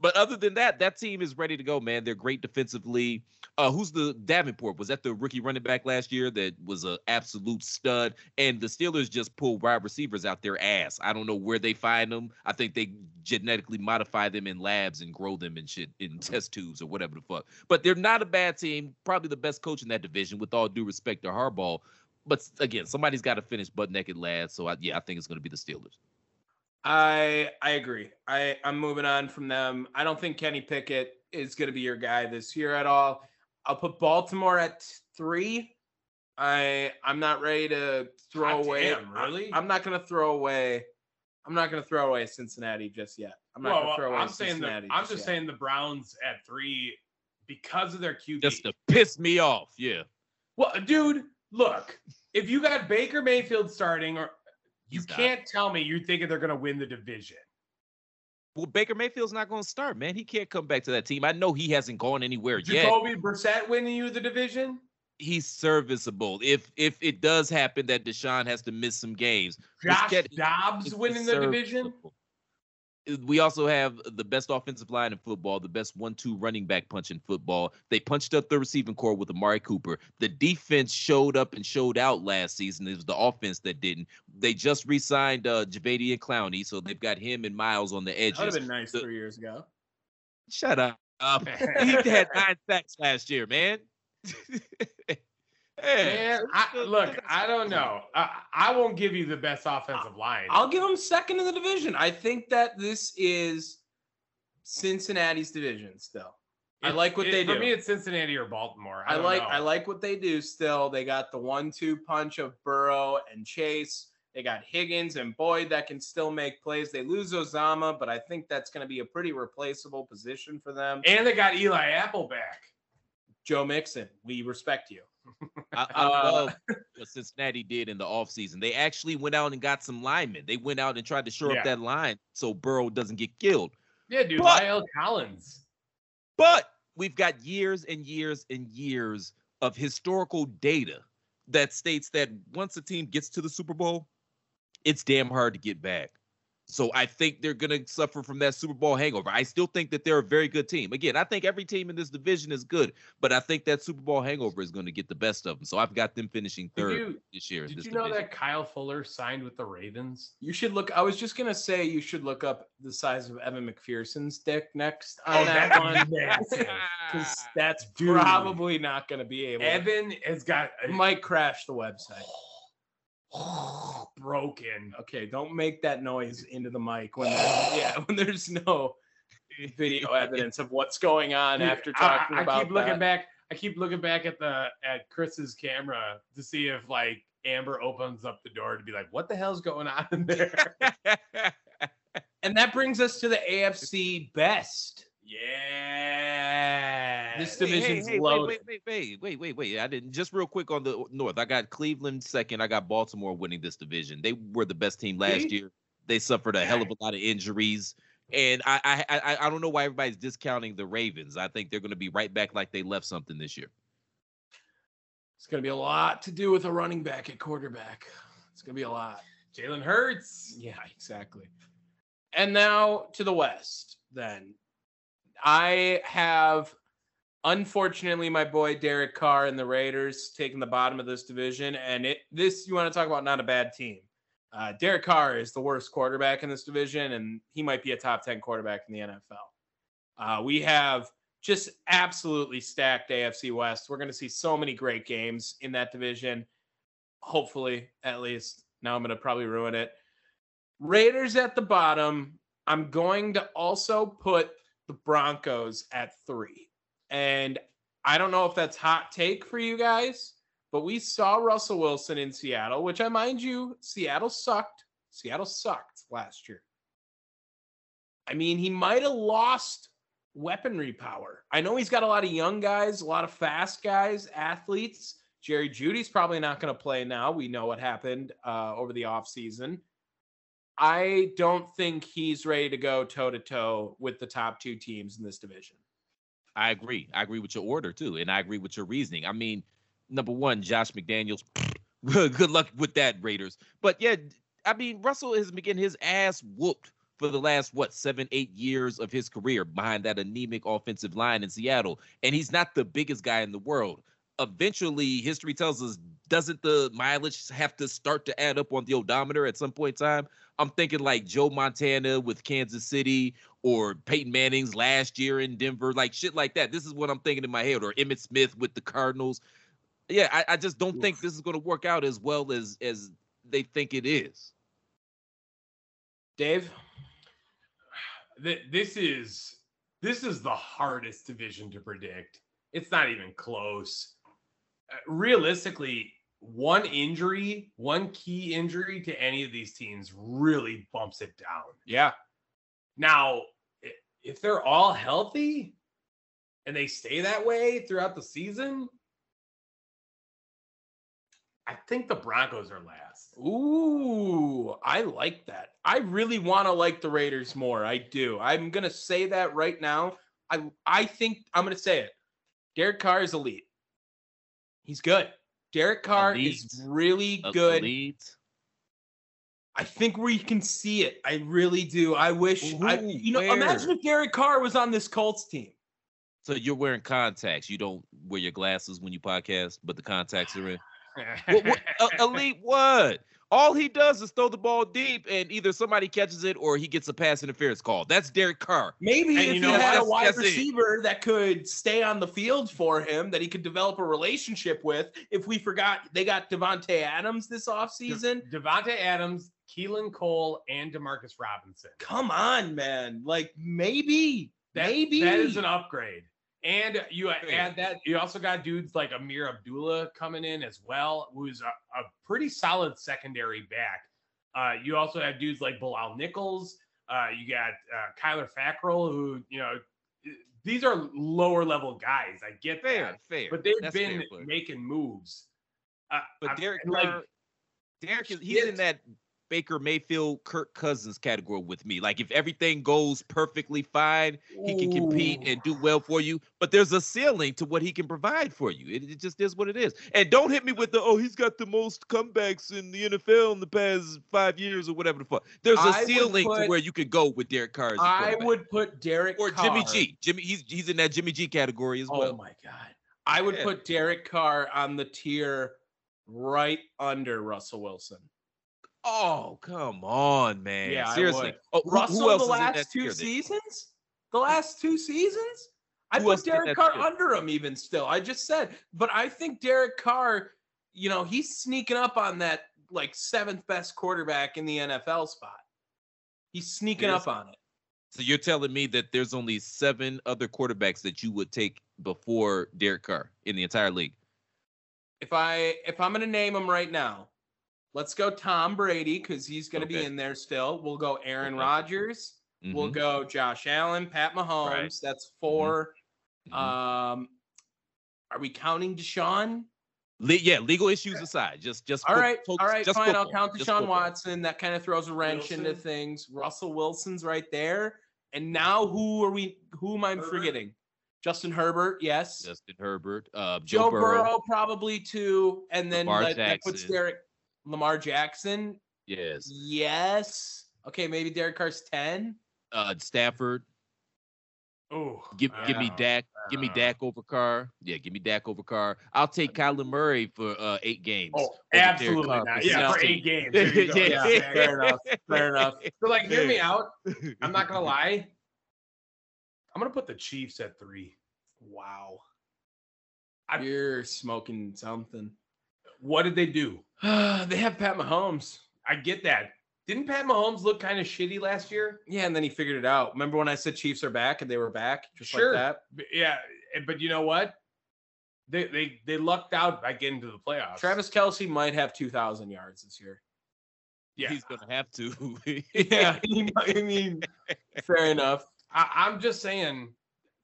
But other than that, that team is ready to go, man. They're great defensively. Uh, who's the Davenport? Was that the rookie running back last year that was an absolute stud? And the Steelers just pull wide receivers out their ass. I don't know where they find them. I think they genetically modify them in labs and grow them in shit in test tubes or whatever the fuck. But they're not a bad team. Probably the best coach in that division, with all due respect to Harbaugh. But again, somebody's got to finish butt naked last. So I, yeah, I think it's going to be the Steelers. I I agree. I I'm moving on from them. I don't think Kenny Pickett is going to be your guy this year at all. I'll put Baltimore at three. I I'm not ready to throw Hot away. damn, really? I, am not going to throw away. I'm not going to throw away Cincinnati just yet. I'm not going to Well, throw away I'm saying the, Cincinnati. I'm just yet. saying the Browns at three because of their QB. Just to piss me off. Yeah. Well, dude, look, if you got Baker Mayfield starting, or you can't tell me you're thinking they're going to win the division. Well, Baker Mayfield's not going to start, man. He can't come back to that team. I know he hasn't gone anywhere yet. Jacoby Brissett winning you the division? He's serviceable. If if it does happen that Deshaun has to miss some games, Josh Brissett Dobbs winning the division? Serviceable. We also have the best offensive line in football, the best one-two running back punch in football. They punched up the receiving core with Amari Cooper. The defense showed up and showed out last season. It was the offense that didn't. They just re-signed uh, Jadeveon Clowney, so they've got him and Myles on the that would edges. have been nice The- three years ago. Shut up. he had nine sacks last year, man. Man, I, look, I don't know. I, I won't give you the best offensive line. I'll give them second in the division. I think that this is Cincinnati's division still. I like what it- they do. For me, it's Cincinnati or Baltimore. I, I like know. I like what they do still. They got the one-two punch of Burrow and Chase. They got Higgins and Boyd that can still make plays. They lose Uzomah, but I think that's going to be a pretty replaceable position for them. And they got Eli Apple back. Joe Mixon, we respect you. I, I Uh, love what Cincinnati did in the offseason. They actually went out and got some linemen. They went out and tried to shore Yeah. up that line so Burrow doesn't get killed. Yeah, dude. But- La'el Collins. But we've got years and years and years of historical data that states that once a team gets to the Super Bowl, it's damn hard to get back. So I think they're going to suffer from that Super Bowl hangover. I still think that they're a very good team. Again, I think every team in this division is good, but I think that Super Bowl hangover is going to get the best of them. So I've got them finishing third you, this year. in did this you know division. that Kyle Fuller signed with the Ravens? You should look. I was just gonna say you should look up the size of Evan McPherson's dick next oh, on Oh, that that'd one, because that's Dude. probably not gonna be able. Evan has got a might crash the website. broken. Okay, don't make that noise into the mic when there's, yeah when there's no video evidence of what's going on after I- talking I, about keep looking that. back. I keep looking back at the at Chris's camera to see if like Amber opens up the door to be like, "What the hell's going on in there?" And that brings us to the AFC best. Yeah, This Hey, hey, division's hey, loaded. Wait, wait, wait, wait, wait, wait. I didn't just real quick on the North. I got Cleveland second. I got Baltimore winning this division. They were the best team last year. They suffered a hell of a lot of injuries. And I, I I I don't know why everybody's discounting the Ravens. I think they're going to be right back like they left something this year. It's gonna be a lot to do with a running back at quarterback. It's gonna be a lot. Jalen Hurts. Yeah, exactly. And now to the West, then. I have, unfortunately, my boy Derek Carr and the Raiders taking the bottom of this division. And it this, you want to talk about not a bad team. Uh, Derek Carr is the worst quarterback in this division, and he might be a top 10 quarterback in the NFL. Uh, we have just absolutely stacked AFC West. We're going to see so many great games in that division. Hopefully, at least. Now I'm going to probably ruin it. Raiders at the bottom. I'm going to also put the Broncos at three. And I don't know if that's hot take for you guys, but we saw Russell Wilson in Seattle, which I mind you, Seattle sucked. Seattle sucked last year. I mean, he might have lost weaponry power. I know he's got a lot of young guys, a lot of fast guys, athletes. Jerry Jeudy's probably not going to play now. We know what happened uh, over the offseason. I don't think he's ready to go toe to toe with the top two teams in this division. I agree. I agree with your order too, and I agree with your reasoning. I mean, number one, Josh McDaniels. good luck with that, Raiders. But yeah, I mean, Russell has been getting his ass whooped for the last what seven, eight years of his career behind that anemic offensive line in Seattle, and he's not the biggest guy in the world. Eventually, history tells us, doesn't the mileage have to start to add up on the odometer at some point in time? I'm thinking like Joe Montana with Kansas City or Peyton Manning's last year in Denver, like shit like that. This is what I'm thinking in my head, or Emmitt Smith with the Cardinals. Yeah, I, I just don't think this is going to work out as well as as they think it is. Dave, Th- this is this is the hardest division to predict. It's not even close. Uh, realistically, one injury, one key injury to any of these teams really bumps it down. yeah, Now, if they're all healthy and they stay that way throughout the season, I think the Broncos are last. Ooh, I like that. I really want to like the Raiders more. I do. I'm gonna say that right now. I I think I'm gonna say it. Derek Carr is elite. He's good. Derek Carr is really good. Elite. I think we can see it. I really do. I wish. I, you know, imagine if Derek Carr was on this Colts team. So you're wearing contacts. You don't wear your glasses when you podcast, but the contacts are in. What, what, uh, elite what? All he does is throw the ball deep, and either somebody catches it or he gets a pass interference call. That's Derek Carr. Maybe And if you he had a wide That's- that's it. receiver that could stay on the field for him, that he could develop a relationship with. If we forgot they got Davante Adams this offseason. Davante Adams, Keelan Cole, and Demarcus Robinson. Come on, man. Like maybe, That- maybe that is an upgrade. And you add that you also got dudes like Ameer Abdullah coming in as well, who's a, a pretty solid secondary back. Uh, you also have dudes like Bilal Nichols. Uh, you got uh, Kyler Fackrell, who you know these are lower level guys. I get Fair, that, fair. but they've That's been fair, making moves. Uh, But Derek and, like, Derek is he's in that Baker Mayfield, Kirk Cousins category with me. Like if everything goes perfectly fine, he can compete and do well for you. But there's a ceiling to what he can provide for you. It, it just is what it is. And don't hit me with the oh he's got the most comebacks in the NFL in the past five years or whatever the fuck. There's a I ceiling to where you could go with Derek Carr. I would put Derek or Jimmy G. Jimmy he's he's in that Jimmy G category as Oh well. Oh my god. I would Yeah. put Derek Carr on the tier right under Russell Wilson. Oh come on, man! Yeah, seriously. Oh, who- who Russell else the is in that last two seasons? The last two seasons? I Who put Derek Carr tier? under him even still. I just said, but I think Derek Carr, you know, he's sneaking up on that like seventh best quarterback in the NFL spot. He's sneaking up on it. So you're telling me that there's only seven other quarterbacks that you would take before Derek Carr in the entire league? If I if I'm gonna name them right now, let's go Tom Brady because he's gonna be in there still. We'll go Aaron Okay. Rodgers. We'll Mhm, go Josh Allen, Pat Mahomes. That's 4 mhm. Um, are we counting Deshaun? Le- yeah, legal issues aside, just just all right, fo- all right, just fine. I'll count just Deshaun football. Watson. That kind of throws a wrench into things. Russell Wilson's right there. And now who are we? Who am I Herbert? forgetting? Justin Herbert, yes. Justin Herbert, uh, Joe, Joe, Burrow. probably too. And then Lamar that, that puts Derek Lamar Jackson. yes, Yes. Okay, maybe Derek Carr's 10. uh, Stafford. Oh, Give give me Dak. Give me Dak over Carr. Yeah, give me Dak over Carr. I'll take Kyler Murray for uh, eight games. Oh, absolutely Carr not. for Yeah, for eight games. There you go. Yeah. Yeah, fair enough. Fair enough. So, like, hear me out. I'm not gonna lie. I'm gonna put the Chiefs at three. Wow. I- You're smoking something. What did they do? they have Pat Mahomes. I get that. Didn't Pat Mahomes look kind of shitty last year? Yeah, and then he figured it out. Remember when I said Chiefs are back and they were back just Sure. like that? Yeah, but you know what? They they they lucked out by getting to the playoffs. Travis Kelce might have 2,000 yards this year. yeah, He's gonna have to. Yeah, I mean, fair enough. I, I'm just saying,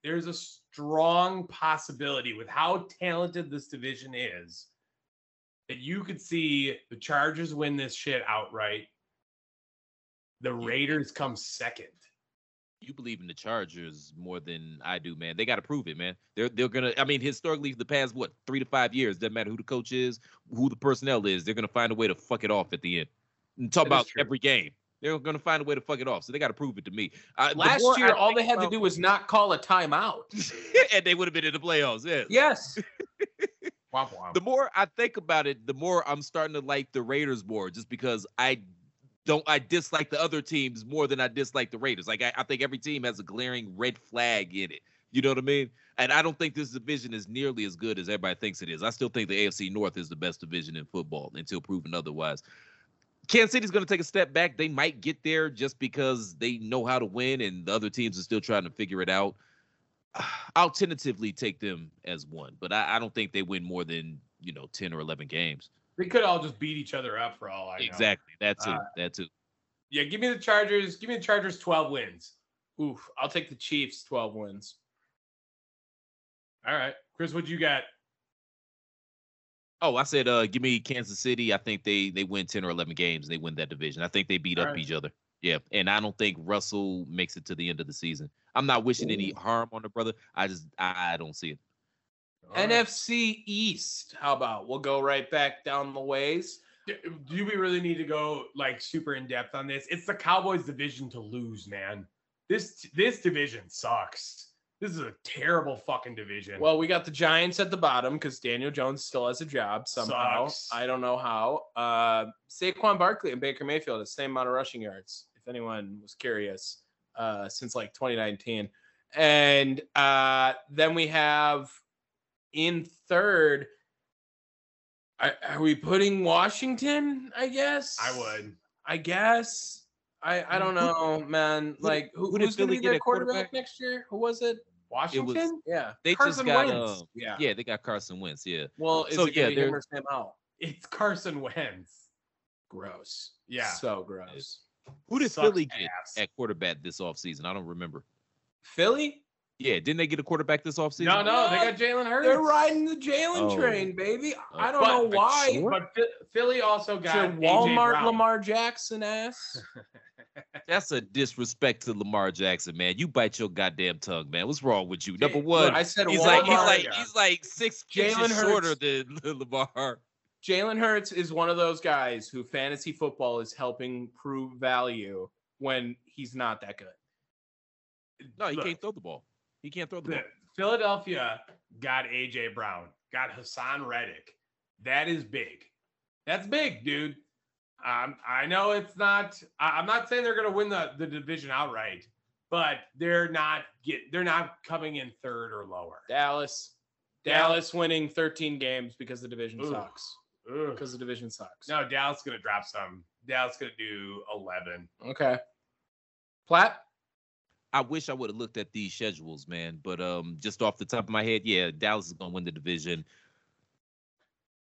there's a strong possibility with how talented this division is that you could see the Chargers win this shit outright. The Raiders come second. you believe in the Chargers more than I do, man. They got to prove it, man. They're they're gonna. I mean, historically, the past what three to five years, doesn't matter who the coach is, who the personnel is, they're gonna find a way to fuck it off at the end. And talk That is about every game. They're gonna find a way to fuck it off. So they got to prove it to me. I, Last more year, I all they think had to do was not call a timeout. and they would have been in the playoffs. Yeah. Yes. Womp womp. The more I think about it, the more I'm starting to like the Raiders more, just because I don't I dislike the other teams more than I dislike the Raiders. Like I, I think every team has a glaring red flag in it. You know what I mean? And I don't think this division is nearly as good as everybody thinks it is. I still think the AFC North is the best division in football until proven otherwise. Kansas City's going to take a step back. They might get there just because they know how to win, and the other teams are still trying to figure it out. I'll tentatively take them as one, but I, I don't think they win more than you know ten or eleven games. they could all just beat each other up for all I know. Exactly. That too. Uh, that too. Yeah, give me the Chargers. Give me the Chargers 12 wins. Oof. I'll take the Chiefs 12 wins. All right. Chris, what you got? Oh, I said, uh, give me Kansas City. I think they they win ten or eleven games. They win that division. I think they beat up Alright. each other. Yeah, and I don't think Russell makes it to the end of the season. I'm not wishing any harm on the brother. I just I, I don't see it. All right. NFC East. How about we'll go right back down the ways? Do do we really need to go like super in depth on this? It's the Cowboys division to lose, man. This this division sucks. This is a terrible fucking division. Well, we got the Giants at the bottom because Daniel Jones still has a job somehow. Sucks. I don't know how. Uh, Saquon Barkley and Baker Mayfield, the same amount of rushing yards, if anyone was curious, uh, since like 2019. And uh, then we have in third. Are, are we putting Washington? I guess I would. I guess. I, I don't know, man. who- Like who, who who's going to be get their quarterback, quarterback? next year? Who was it? Washington? Yeah, They Carson just got Wentz. um, yeah. yeah, they got Carson Wentz. Yeah, Well, is So, it yeah, they're- Sam Howell? It's Carson Wentz. Gross. Yeah. So gross. Who did Philly get ass. at quarterback this offseason? I don't remember. Philly? Yeah, didn't they get a quarterback this offseason? No, no, they got Jalen Hurts. They're riding the Jalen Oh. train, baby. I Oh. don't But- know but why. sure. But Philly also It's got your Walmart Brown. Lamar Jackson ass. That's a disrespect to Lamar Jackson, man. You bite your goddamn tongue, man. What's wrong with you? Number Look, one, I said he's like he's Walmart. like he's like six Jalen inches shorter Hurts. than Lamar. Jalen Hurts is one of those guys who fantasy football is helping prove value when he's not that good. No, he Look, can't throw the ball. He can't throw the the- ball. Philadelphia got AJ Brown, got Haason Reddick. That is big. That's big, dude. Um, I know it's not. I- I'm not saying they're going to win the, the division outright, but they're not get. They're not coming in third or lower. Dallas. Dallas winning 13 games because the division Ooh. sucks. Ugh. Because the division sucks. No, Dallas going to drop some. Dallas going to do 11. Okay. Platt? I wish I would have looked at these schedules, man. But um, just off the top of my head, yeah, Dallas is gonna win the division.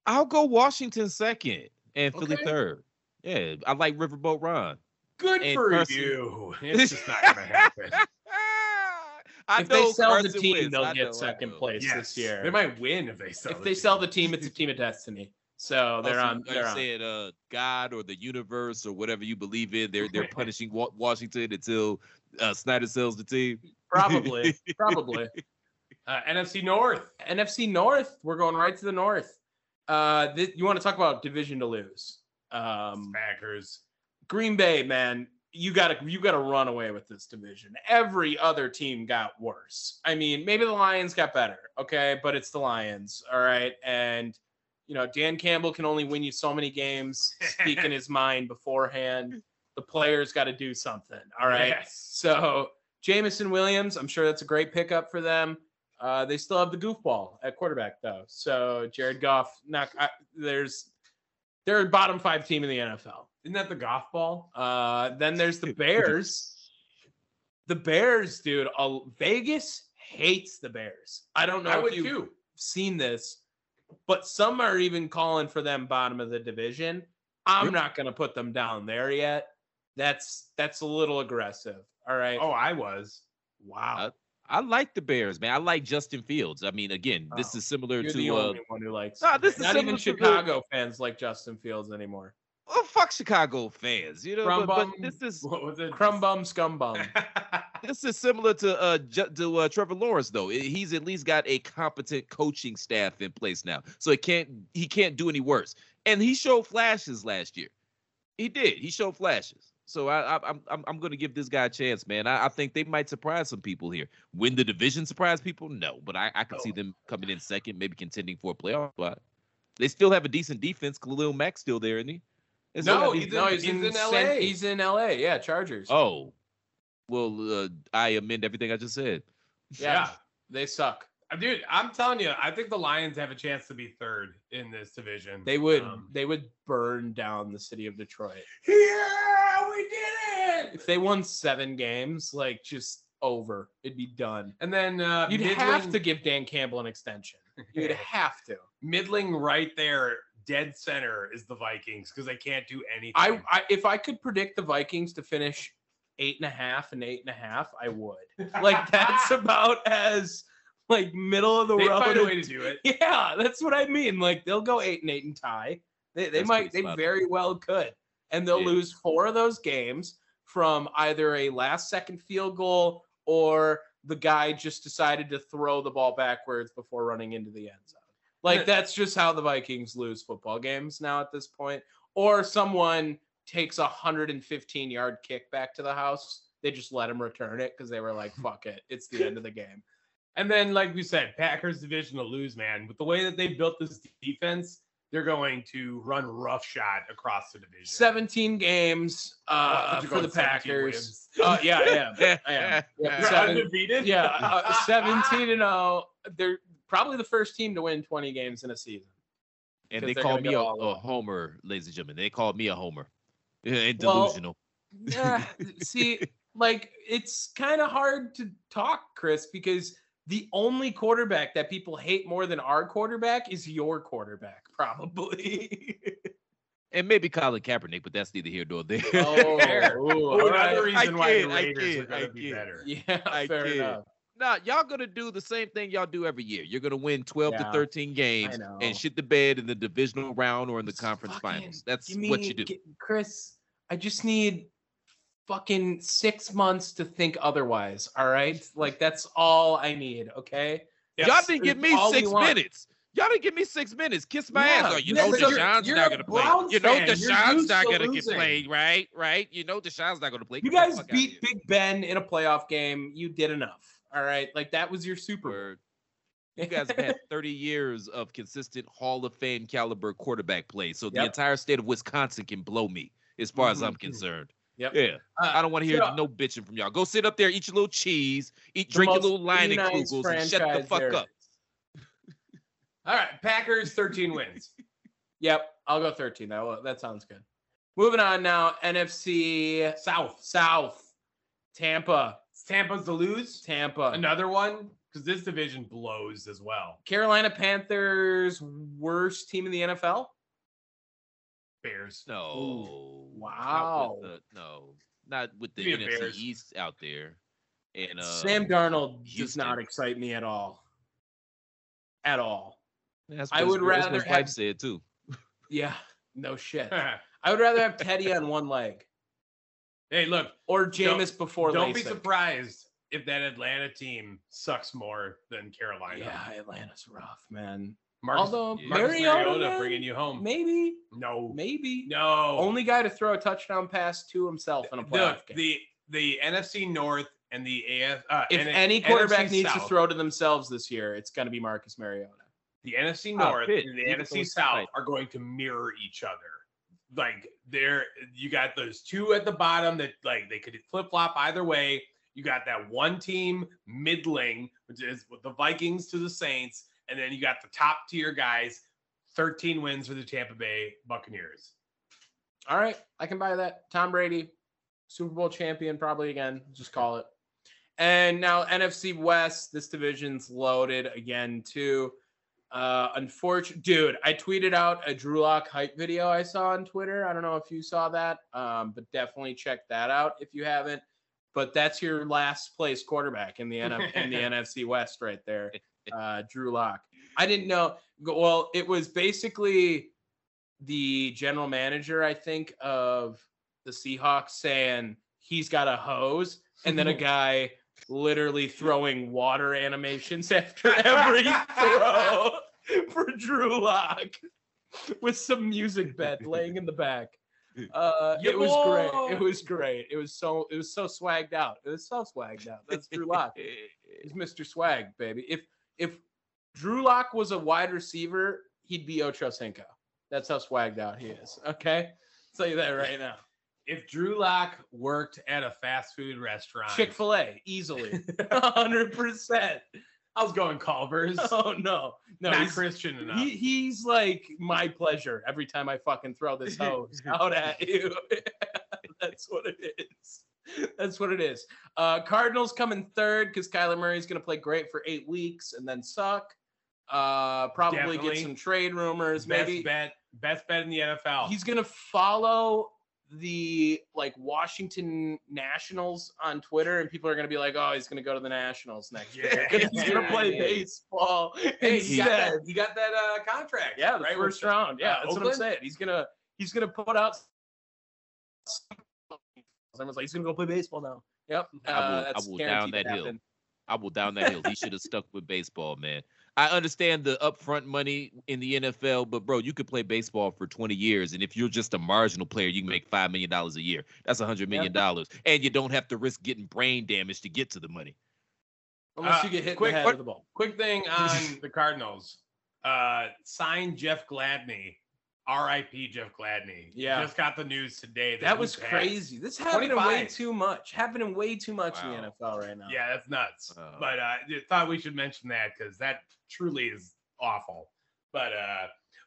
I'll go Washington second and Philly Okay. third. Yeah, I like Riverboat Ron. Good And for Carson- you. It's just not going to happen. I if they know sell the team, Wentz. they'll I get know, second place yes, this year. they might win if they sell. if the they team. sell the team, it's a team of destiny. So Oh, they're so on. Are They're you on. saying uh, God or the universe or whatever you believe in? They're they're punishing Wa- Washington until uh, Snyder sells the team. Probably. Probably. uh, NFC North. NFC North. We're going right to the North. Uh, th- you want to talk about division to lose? Um, Packers. Green Bay, man, you gotta you gotta run away with this division. Every other team got worse. I mean, maybe the Lions got better, okay, but it's the Lions, all right. And you know, Dan Campbell can only win you so many games. Speak in his mind beforehand. The players got to do something, all right. Yes. So Jameson Williams, I'm sure that's a great pickup for them. Uh, they still have the goofball at quarterback though. So Jared Goff, not I, there's they're a bottom five team in the NFL. Isn't that the golf ball? Uh, then there's the Bears. the Bears, dude. Uh, Vegas hates the Bears. I don't know I if would you've too. seen this, but some are even calling for them bottom of the division. I'm Yep. not gonna put them down there yet. That's that's a little aggressive. All right. Oh, I was. wow. I like the Bears, man. I like Justin Fields. I mean, again, this Oh, is similar You're the to uh, only one who likes. Nah, this is not even similar to Chicago fans like Justin Fields anymore. Well, fuck Chicago fans, you know. Crumb But, but this is What was it? Crumb bum, scum bum. this is similar to uh to uh, Trevor Lawrence though. He's at least got a competent coaching staff in place now, so it can't he can't do any worse. And he showed flashes last year. He did. He showed flashes. So I, I I'm I'm I'm gonna give this guy a chance, man. I, I think they might surprise some people here. Win the division, surprise people? No, but I I can see them coming in second, maybe contending for a playoff spot. They still have a decent defense. Khalil Mack's still there, isn't he? They No, got he's decent- no, in- he's, he's in, in San- LA. He's in LA. Yeah, Chargers. Oh, well, uh, I amend everything I just said. yeah, they suck. Uh, Dude, I'm telling you, I think the Lions have a chance to be third in this division. They would Um, they would burn down the city of Detroit yeah, we did it. if they won seven games. Like just over, it'd be done. And then uh, You'd middling, have to give Dan Campbell an extension. You'd have to. middling right there, dead center is the Vikings because they can't do anything. I, I if I could predict the Vikings to finish eight and a half and eight and a half, I would. Like that's about as like middle of the they road. find a way to do it. Yeah, that's what I mean. Like they'll go eight and eight and tie. They they That's might they very well could. And they'll Yeah. lose four of those games from either a last second field goal or the guy just decided to throw the ball backwards before running into the end zone. Like that's just how the Vikings lose football games now at this point. Or someone takes a 115 yard kick back to the house they just let him return it because they were like, "Fuck it, it's the end of the game." And then, like we said, Packers division to lose, man. With the way that they built this defense, they're going to run roughshod across the division. 17 games uh, for the Packers. Uh, yeah, I am. I am. Yep, seven- undefeated. yeah, uh, 17 and 0. They're probably the first team to win 20 games in a season. And they they're call gonna me a, a homer, ladies and gentlemen. They called me a homer. Yeah, And Well, delusional. Yeah, see, like it's kind of hard to talk, Chris, because the only quarterback that people hate more than our quarterback is your quarterback, probably. and maybe Colin Kaepernick, but that's neither here nor there. oh, Fair. ooh, Oh, another right. reason I why the kid, I Raiders are going to be kid. better. Yeah, I fair kid. enough. Nah, y'all gonna do the same thing y'all do every year. You're gonna win 12 Yeah, to 13 games and shit the bed in the divisional round or in the Just conference fucking finals. That's give what you do. gi- Chris, I just need fucking six months to think otherwise. All right. Like that's all I need. Okay. Yes. Y'all didn't give me six minutes. Y'all didn't give me six minutes. Kiss my Yeah, ass. Oh, you yeah, know but you're- Deshaun's you're not gonna play. Browns You know fan. Deshaun's not to gonna get played, right? Right? You know Deshaun's not gonna play. You Get guys beat. Big Ben in a playoff game. You did enough. All right. Like that was your Super Bowl. You guys have had 30 years of consistent Hall of Fame caliber quarterback play. So the entire state of Wisconsin can blow me as far as I'm Mhm. concerned. Yep. Yeah. Uh, I don't want to hear so- no bitching from y'all. Go sit up there, eat your little cheese, eat, drink your little Leinenkugels, and shut the fuck there up. All right, Packers 13 wins. Yep. I'll go 13. That will- that sounds good. Moving on now. NFC South. South. Tampa. Tampa's to lose. Tampa. Another one because this division blows as well. Carolina Panthers worst team in the NFL. Bears. No. not Wow. with the- no. Not with the Give NFC Bears. East out there. And uh Sam Darnold does not excite me at all. At all. that's I would his- that's what rather his have- said too. Yeah. No shit. I would rather have Teddy on one leg look, or Jameis before don't be surprised if that Atlanta team sucks more than Carolina. Yeah, Atlanta's rough, man. Marcus, Although. Marcus Mariota, Mariota man, bringing you home. maybe, No, maybe. no. Only guy to throw a touchdown pass to himself in a playoff Look, game. the the NFC North and the AF. Uh, if N- any quarterback NFC needs to throw to themselves this year, it's going to be Marcus Mariota. the NFC Oh, North Pitt. and the NFC South tight. are going to mirror each other. Like there, you got those two at the bottom that like they could flip flop either way. You got that one team middling, which is the Vikings to the Saints, and then you got the top tier guys. 13 wins for the Tampa Bay Buccaneers. All right, I can buy that. Tom Brady, Super Bowl champion, probably again. Just call it. And now NFC West, this division's loaded again too. Uh, unfortunate, dude. I tweeted out a Drew Lock hype video I saw on Twitter. I don't know if you saw that, um, but definitely check that out if you haven't. But that's your last place quarterback in the NF- in the NFC West right there, uh, Drew Lock. I didn't know. Well, it was basically the general manager, I think, of the Seahawks saying he's got a hose, and then a guy literally throwing water animations after every throw for Drew Lock with some music bed laying in the back. Uh, it was great. It was great. It was so it was so swagged out. It was so swagged out. That's Drew Lock. He's Mr. Swag, baby. If if Drew Lock was a wide receiver, he'd be Ocho Cinco. That's how swagged out he is. Okay, tell you that right now. If Drew Lock worked at a fast food restaurant, Chick Fil A, easily, hundred percent. I was going Culver's. Oh no, no, not he's, Christian enough. he, he's like my pleasure every time I fucking throw this hose out at you. That's what it is. That's what it is. Uh, Cardinals coming third because Kyler Murray is going to play great for eight weeks and then suck. Uh, probably Definitely. get some trade rumors. best Maybe bet, best bet in the NFL. he's going to follow the like Washington Nationals on Twitter, and people are going to be like, "Oh, he's going to go to the Nationals next year. Yeah. he's going to play Yeah. baseball." hey, he got that. He got that uh, contract. Yeah, the right. first with, round. Yeah, uh, that's what I'm saying. He's gonna he's gonna put out. Someone's like, he's gonna go play baseball now. Yep, I will- uh, I will down that to hill. I will down that hill. He should have stuck with baseball, man. I understand the upfront money in the NFL, but bro, you could play baseball for 20 years, and if you're just a marginal player, you can make five million dollars a year. That's a hundred million dollars, and you don't have to risk getting brain damage to get to the money. Unless Uh, you get hit quick- in the head with the ball. Quick thing on the Cardinals. Uh sign Jeff Gladney. R.I.P. Jeff Gladney. Yeah. Just got the news today. That he was passed. crazy. This happening way too much. Happening way too much in the NFL right now. Yeah, that's nuts. Oh. But uh, I thought we should mention that because that truly is awful. But uh,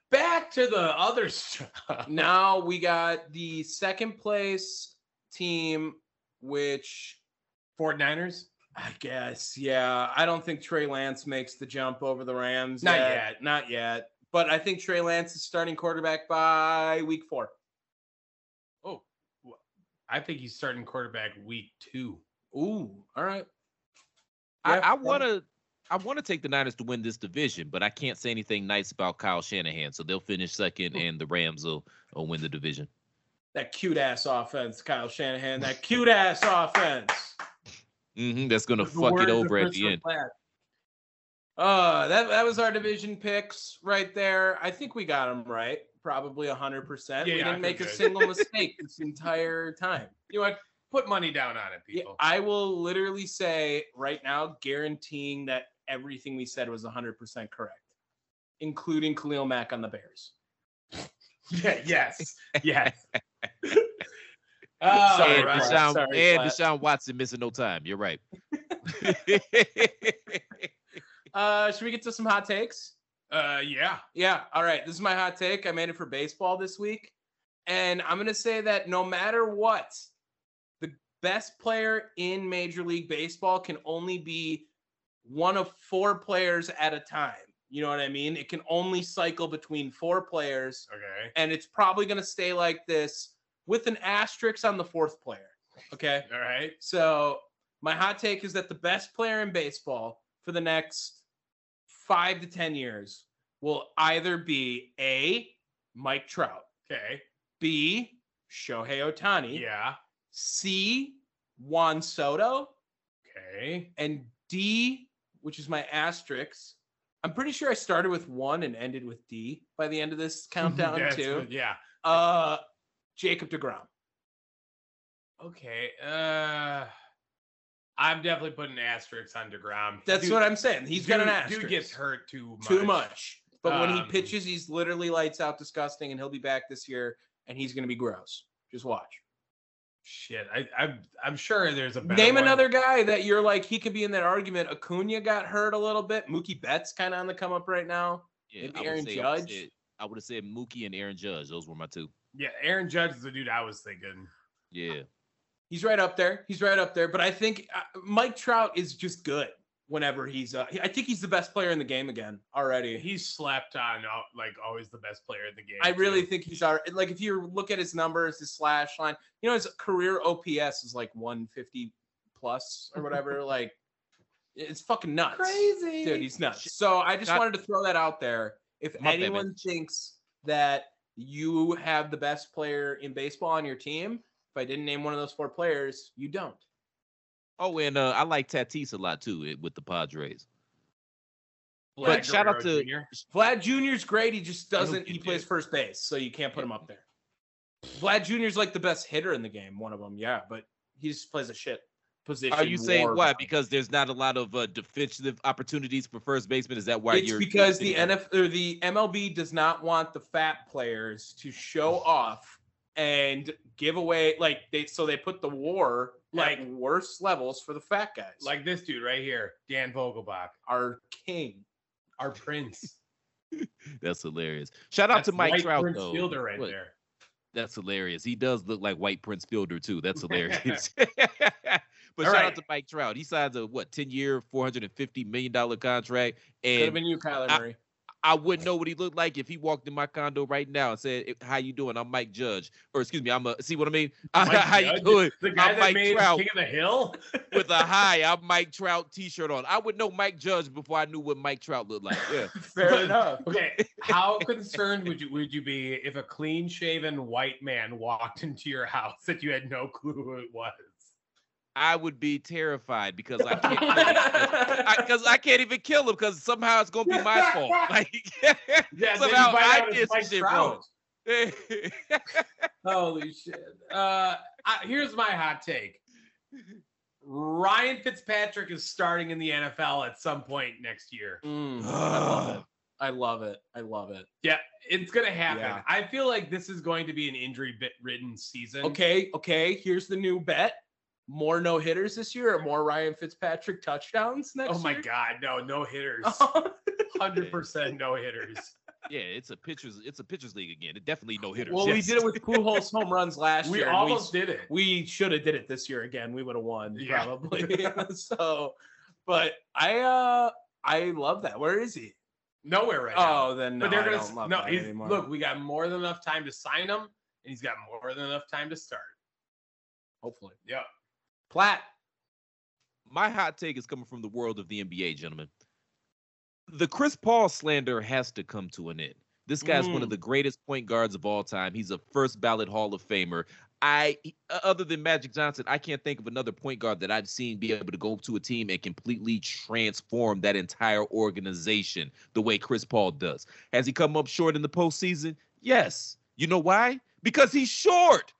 back to the other stuff. Now we got the second place team, which Fort Niners. I guess, yeah. I don't think Trey Lance makes the jump over the Rams. Not yet. Not yet. But I think Trey Lance is starting quarterback by week four. Oh, I think he's starting quarterback week two. Ooh, all right. I, Yeah, I want to. I want to take the Niners to win this division, but I can't say anything nice about Kyle Shanahan. So they'll finish second, and the Rams will, will win the division. That cute ass offense, Kyle Shanahan. That cute ass offense. hmm that's gonna The fuck it over at the end. Platt. Uh, that that was our division picks right there. I think we got them right, probably hundred percent. We didn't make a single mistake this entire time. You know what? Put money down on it, Yeah, people. I will literally say right now, guaranteeing that everything we said was hundred percent correct, including Khalil Mack on the Bears. yeah, yes, yes. Oh, Sorry, and Ryan. Deshaun, Sorry, and Deshaun Watson missing no time. You're right. Uh, should we get to some hot takes? Uh, yeah. Yeah. All right. This is my hot take. I made it for baseball this week. And I'm going to say that no matter what, the best player in Major League Baseball can only be one of four players at a time. You know what I mean? It can only cycle between four players. Okay. And it's probably going to stay like this with an asterisk on the fourth player. Okay. All right. So my hot take is that the best player in baseball for the next five to ten years will either be A, Mike Trout, Okay. B, Shohei Ohtani, Yeah. C, Juan Soto, Okay. and D, which is my asterisk. I'm pretty sure I started with one and ended with D by the end of this countdown That's too. Yeah. Uh, Jacob Degrom. Okay. Uh, I'm definitely putting asterisks on Degrom. That's Dude- what I'm saying. He's got an asterisk. Dude gets hurt too much. too much. But when he Um, pitches, he's literally lights out disgusting, and he'll be back this year, and he's going to be gross. Just watch. Shit. I, I'm I'm sure there's a better Name one. another guy that you're like he could be in that argument. Acuna got hurt a little bit. Mookie Betts kind of on the come up right now. Yeah, Maybe I would Aaron say- I Judge? say- I would have said Mookie and Aaron Judge. Those were my two. Yeah, Aaron Judge is the dude I was thinking. Yeah. He's right up there. He's right up there. But I think uh, Mike Trout is just good whenever he's. Uh, I think he's the best player in the game again already. He's slapped on like always the best player in the game. I really too. think he's our like if you look at his numbers, his slash line, you know, his career OPS is like 150 plus or whatever. like it's fucking nuts. crazy. Dude, he's nuts. So I just Not- wanted to throw that out there. If My bad, man. anyone thinks that you have the best player in baseball on your team, if I didn't name one of those four players, you don't. Oh, and uh, I like Tatis a lot too with the Padres. Vlad But shout out Guerrero to- Jr.. Vlad Jr.'s great. He just doesn't. He plays did. first base, so you can't put him up there. Vlad Jr.'s like the best hitter in the game. One of them, yeah, but he just plays a shit position. Are you saying why? guy. Because there's not a lot of uh, defensive opportunities for first baseman. Is that why it's you're? because the saying- NF or the MLB does not want the fat players to show off and give away like they so they put the war like Like- worse levels for the fat guys. Like this dude right here, Dan Vogelbach, our king. our prince. That's hilarious. Shout out That's to Mike White Trout Prince though. Fielder right What- there. That's hilarious. He does look like White Prince Fielder too. That's hilarious. but All shout right. out to Mike Trout. He signs a what ten year, four hundred and fifty million dollar contract, Could have and been you, Kyler I- Murray. I wouldn't know what he looked like if he walked in my condo right now and said, "Eh, "How you doing? I'm Mike Judge." Or excuse me, I'm a see what I mean. Mike How you doing? The guy I'm that Mike made Trout King of the Hill. with a high I'm Mike Trout T-shirt on. I would know Mike Judge before I knew what Mike Trout looked like. Yeah. Fair enough. Okay, how concerned would you would you be if a clean shaven white man walked into your house that you had no clue who it was? I would be terrified because I can't because I, I, can't even kill him because somehow it's gonna be my fault. Like Yeah, somehow I did some Mike shit wrong. Holy shit. Uh, I, here's my hot take. Ryan Fitzpatrick is starting in the NFL at some point next year. Mm, I love it. I love it. I love it. Yeah, it's gonna happen. Yeah. I feel like this is going to be an injury bit ridden season. Okay, okay. Here's the new bet. More no hitters this year or more Ryan Fitzpatrick touchdowns next year? Oh my year? God, no, no hitters. Hundred percent no hitters. yeah, it's a pitchers it's a pitchers league again. It definitely no hitters. well, we did it with Pujols home runs last We year. and almost did it. we should have did it this year again. We would have won Yeah. probably. so, but I uh I love that. Where is he? Nowhere right now. Oh, then no, but they're I gonna don't love no. that anymore. look, we got more than enough time to sign him, and he's got more than enough time to start. hopefully. Yeah. Platt. my hot take is coming from the world of the NBA, gentlemen. The Chris Paul slander has to come to an end. This guy's one of Mm. the greatest point guards of all time. He's a first ballot Hall of Famer. I, other than Magic Johnson, I can't think of another point guard that I've seen be able to go to a team and completely transform that entire organization the way Chris Paul does. Has he come up short in the postseason? Yes. You know why? Because he's short.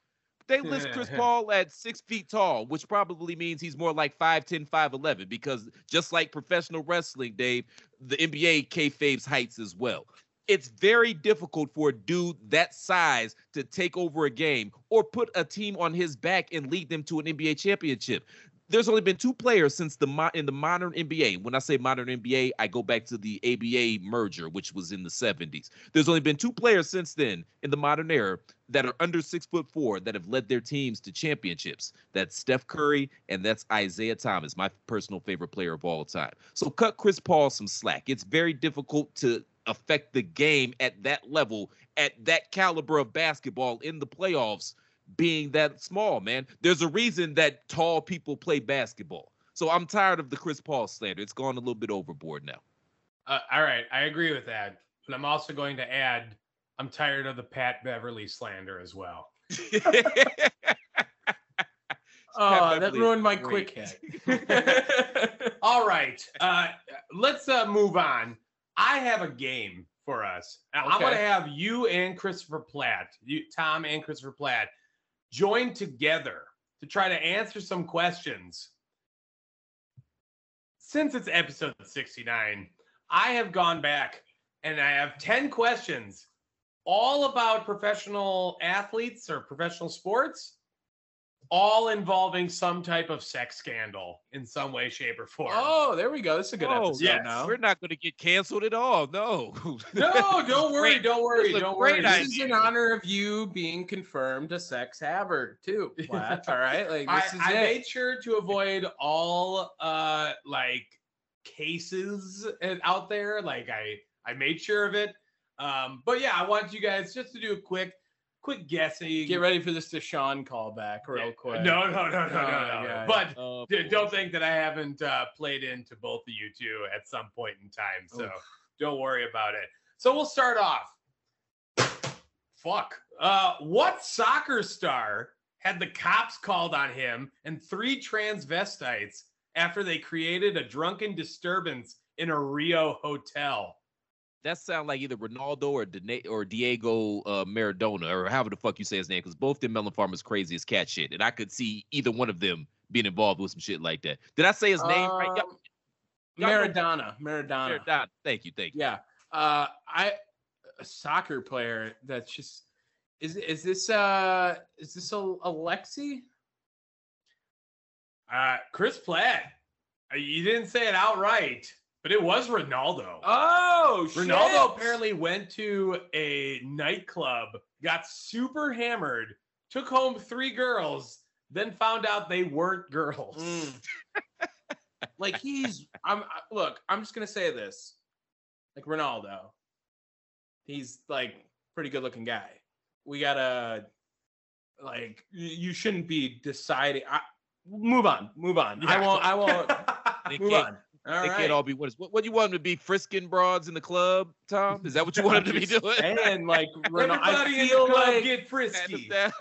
They list Chris Paul at six feet tall, which probably means he's more like 5'10, 5'11, because just like professional wrestling, Dave, the NBA kayfabe's heights as well. It's very difficult for a dude that size to take over a game or put a team on his back and lead them to an NBA championship. There's only been two players since the mo- in the modern NBA. When I say modern NBA, I go back to the ABA merger, which was in the 70s. There's only been two players since then in the modern era that are under six foot four that have led their teams to championships. That's Steph Curry and that's Isiah Thomas, my personal favorite player of all time. So cut Chris Paul some slack. It's very difficult to affect the game at that level, at that caliber of basketball in the playoffs, being that small, man. There's a reason that tall people play basketball. So I'm tired of the Chris Paul slander. It's gone a little bit overboard now. Uh, all right, I agree with that, but I'm also going to add, I'm tired of the Pat Beverley slander as well. Oh, that ruined my great. quick hit. All right, uh, let's uh, move on. I have a game for us. Now, I'm going to have you and Christopher Platt, you, Tom and Christopher Platt, join together to try to answer some questions. Since it's episode 69, I have gone back and I have 10 questions all about professional athletes or professional sports, all involving some type of sex scandal in some way, shape, or form. oh, there we go. This is a good Oh, episode yes. now. We're not going to get canceled at all. No. No, don't worry, Great. don't worry, This is a don't worry. great This This is is- in honor of you being confirmed a sex haver too. Platt, all right, like I, this is I it. made sure to avoid all uh like cases uh, out there. Like I I made sure of it. Um, but yeah, I want you guys just to do a quick quick guessing. Get ready for this Deshaun callback real Yeah. quick. No, no, no, no, no, Oh, no. But d- don't think that I haven't uh, played into both of you two at some point in time. So Oof. don't worry about it. So we'll start off. Fuck. Uh, what soccer star had the cops called on him and three transvestites after they created a drunken disturbance in a Rio hotel? That sound like either Ronaldo or Dene- or Diego uh, Maradona or however the fuck you say his name, because both them melon farmers crazy as cat shit, and I could see either one of them being involved with some shit like that. Did I say his name right? Y'all- Um, y'all Maradona. Maradona. Maradona. Thank you, thank you. Yeah. Uh, I a soccer player that's just is is this uh is this a Alexi? Uh, Chris Platt. Uh, You didn't say it outright, but it was Ronaldo. Oh, Ronaldo shit. apparently went to a nightclub, got super hammered, took home three girls, then found out they weren't girls. Mm. like he's I'm look, I'm just gonna say this. Like Ronaldo. He's like pretty good looking guy. We gotta like you shouldn't be deciding. I, move on, move on. I won't I won't move on. All They right. can't all be winners. What, what do you want them to be? Frisking broads in the club, Tom? Is that what you want them to be doing? And like Ronaldo, I Everybody in the feel like get frisky. I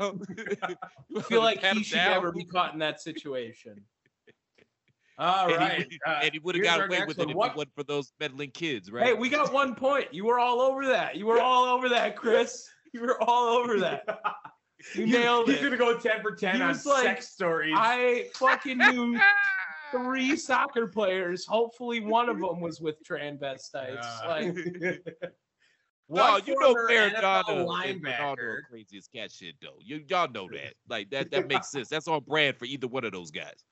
feel like he should down? never be caught in that situation. All and right. he, uh, and he would have got away with one. it if What- it wasn't for those meddling kids, right? Hey, we got one point. You were all over that. You were all over that, Chris. You were all over that. You nailed He's it. gonna go 10 for 10 He on like, sex stories. I fucking knew three soccer players. Hopefully, one of them was with transvestites. Uh, Like, no, What you know former Maradona NFL and linebacker are crazy as cat shit though. You y'all know that. Like that that makes sense. That's on brand for either one of those guys.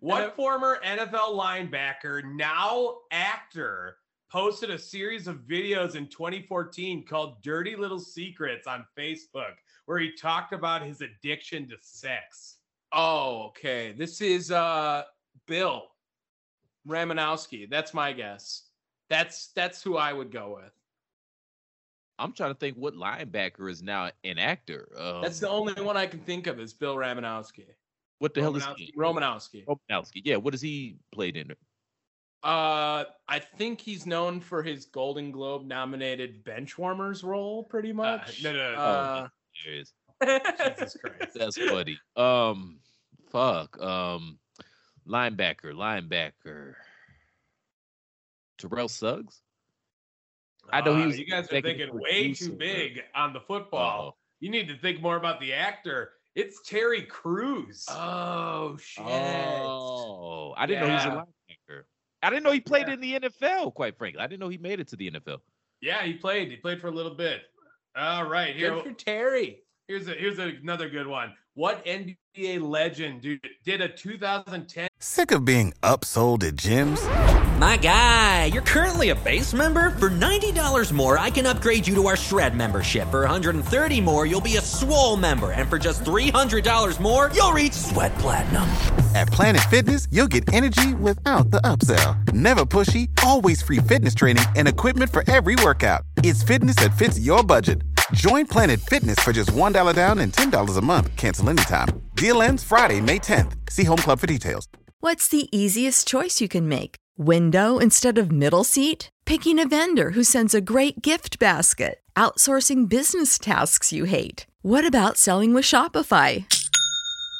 What former NFL linebacker, now actor, posted a series of videos in 2014 called Dirty Little Secrets on Facebook, where he talked about his addiction to sex? Oh, okay. This is uh Bill Ramanowski. That's my guess. That's that's who I would go with. I'm trying to think what linebacker is now an actor. Um, That's the only one I can think of is Bill Ramanowski. what the hell is he? Romanowski. Romanowski. Yeah, what has he played in? Uh, I think he's known for his Golden Globe nominated benchwarmers role, pretty much. no, no, no. Uh, There it is. Jesus Christ. That's funny. Um, fuck. Um, linebacker, linebacker. Terrell Suggs. I know he Uh, was You guys are thinking way too for- big on the football. Uh-oh. You need to think more about the actor. It's Terry Crews. oh shit! Oh, I didn't know he was a linebacker. I didn't know he played Yeah. in the NFL. Quite frankly, I didn't know he made it to the NFL. yeah, he played. He played for a little bit. All right, here. Good for Terry. Here's a here's another good one. What NBA legend did, did a 2010 Sick of being upsold at gyms? My guy, you're currently a base member. For $90 more, I can upgrade you to our Shred membership. For 130 more, you'll be a swole member. And for just $300 more, you'll reach Sweat Platinum. At Planet Fitness, you'll get energy without the upsell. Never pushy, always free fitness training and equipment for every workout. It's fitness that fits your budget. Join Planet Fitness for just $1 down and $10 a month. Cancel anytime. Deal ends Friday, May 10th. See Home Club for details. What's the easiest choice you can make? Window instead of middle seat? Picking a vendor who sends a great gift basket? Outsourcing business tasks you hate? What about selling with Shopify?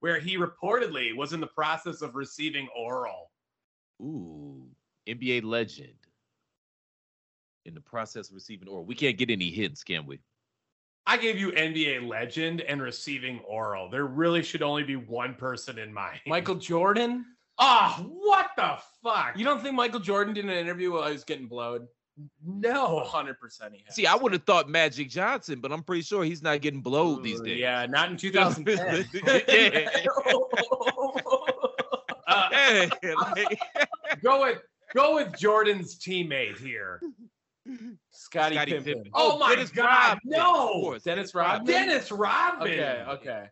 where he reportedly was in the process of receiving oral. Ooh, NBA legend. In the process of receiving oral, we can't get any hints, can we? I gave you NBA legend and receiving oral. There really should only be one person in mind. Michael Jordan. Ah, what the fuck? You don't think Michael Jordan did an interview while he was getting blowed? No. 100% See, I would have thought Magic Johnson, but I'm pretty sure he's not getting blowed these days. Yeah, not in 2010. Yeah. Uh, Hey, like- go with go with Jordan's teammate here. Scotty, Scottie Pippen. Pippen. Oh my Dennis God, Rodman, no! Dennis Rodman. Rodman? Dennis Rodman. Okay, okay.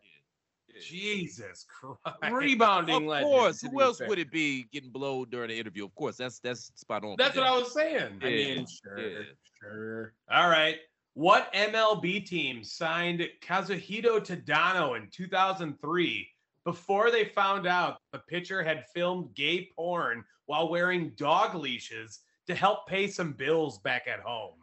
Jesus Christ. Rebounding like Of legend. course. Who else fair. would it be getting blowed during the interview? Of course, that's that's spot on. That's what I was saying. I Yeah. mean, sure, Yeah. sure. All right. What MLB team signed Kazuhito Tadano in 2003 before they found out the pitcher had filmed gay porn while wearing dog leashes to help pay some bills back at home?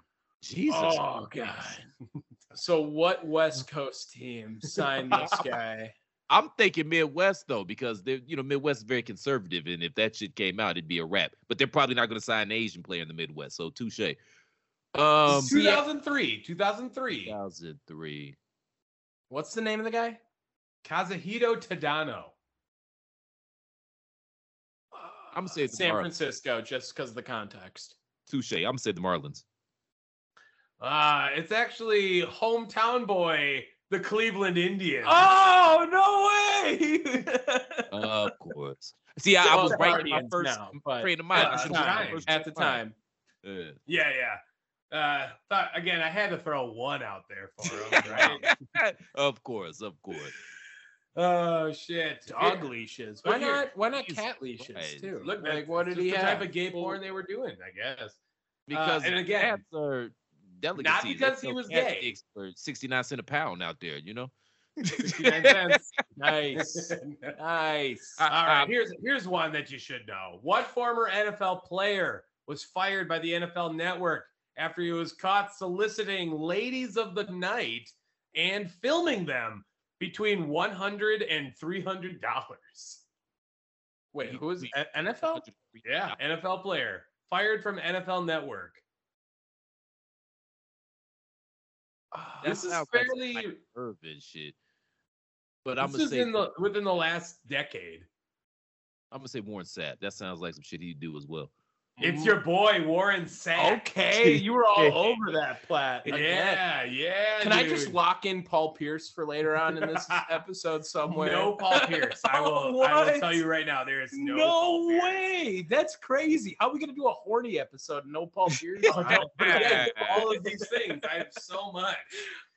Jesus. Oh god. So what West Coast team signed this guy? I'm thinking Midwest though, because they're you know Midwest is very conservative, and if that shit came out, it'd be a wrap. But they're probably not going to sign an Asian player in the Midwest, so touche. Um, 2003. 2003. 2003. What's the name of the guy? Kazuhito Tadano. I'm gonna say it's San Francisco, just because of the context. Touche. I'm gonna say the Marlins. Uh, it's actually hometown boy, the Cleveland Indians. Oh no way! Of course. See, I, I was the right in my first now, but frame of at mind. the I should've time- At the frame of time, Yeah, yeah. Uh, thought again, I had to throw one out there for him, right? Of course, of course. oh shit, dog Here- leashes. Look Why here. not? Why not cat leashes right. too? Look, like that's what did he the have? type of gay porn they were doing, I guess. Because and again- cats are delicacy. because he was cat gay. For 69 cent a pound out there, you know? 69 cents. Nice, nice. Uh, All right, um, here's here's one that you should know. What former NFL player was fired by the NFL Network after he was caught soliciting ladies of the night and filming them between 100 and 300 dollars? Wait, You- who is we- NFL? Yeah, NFL player fired from NFL Network. Ah, That This is sounds like some fairly Irvin shit. But I'm gonna is say in the within the last decade. I'm gonna say Warren Sapp. That sounds like some shit he'd do as well. It's your boy Warren Sapp. Okay, you were all over that, Platt. again. Yeah, yeah. Can I just lock in Paul Pierce for later on in this episode somewhere? No Paul Pierce. I will. I will tell you right now, there is no. No, Paul way. That's crazy. How are we gonna do a horny episode? No Paul Pierce. Oh, don't forget all of these things. I have so much.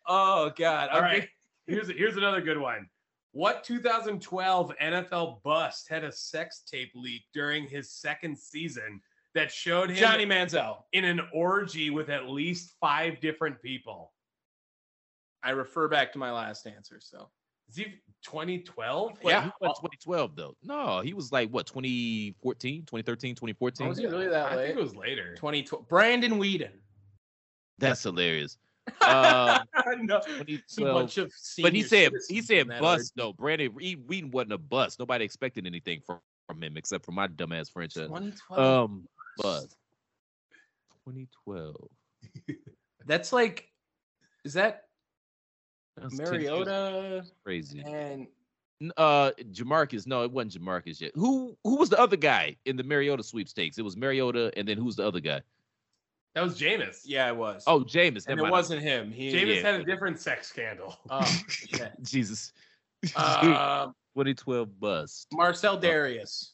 oh God. All Okay. right. Here's here's another good one. What 2012 NFL bust had a sex tape leak during his second season that showed him Johnny Manziel. in an orgy with at least five different people? I refer back to my last answer. So Is he 2012? Wait, Yeah. he 2012 though. No, he was like what 2014, 2013, 2014. Oh, was he really that I late? think it was later. 2012. Brandon Weeden. That's hilarious. Uh, no, it's a 2012. bunch of But he said he said bust though. Brandon he, Weeden wasn't a bust. Nobody expected anything from, from him except for my dumbass orgy. franchise. 2012. Um, bust. 2012. That's like, is that That's Mariota Crazy. and Uh, Jamarcus. No, it wasn't Jamarcus yet. Who who was the other guy in the Mariota sweepstakes? It was Mariota, and then who's the other guy? That was Jameis. yeah, it was. Oh, Jameis. and it mind. wasn't him. He Jameis yeah. had a different sex scandal. Oh. Jesus. Um, 2012 bust. Marcell Dareus.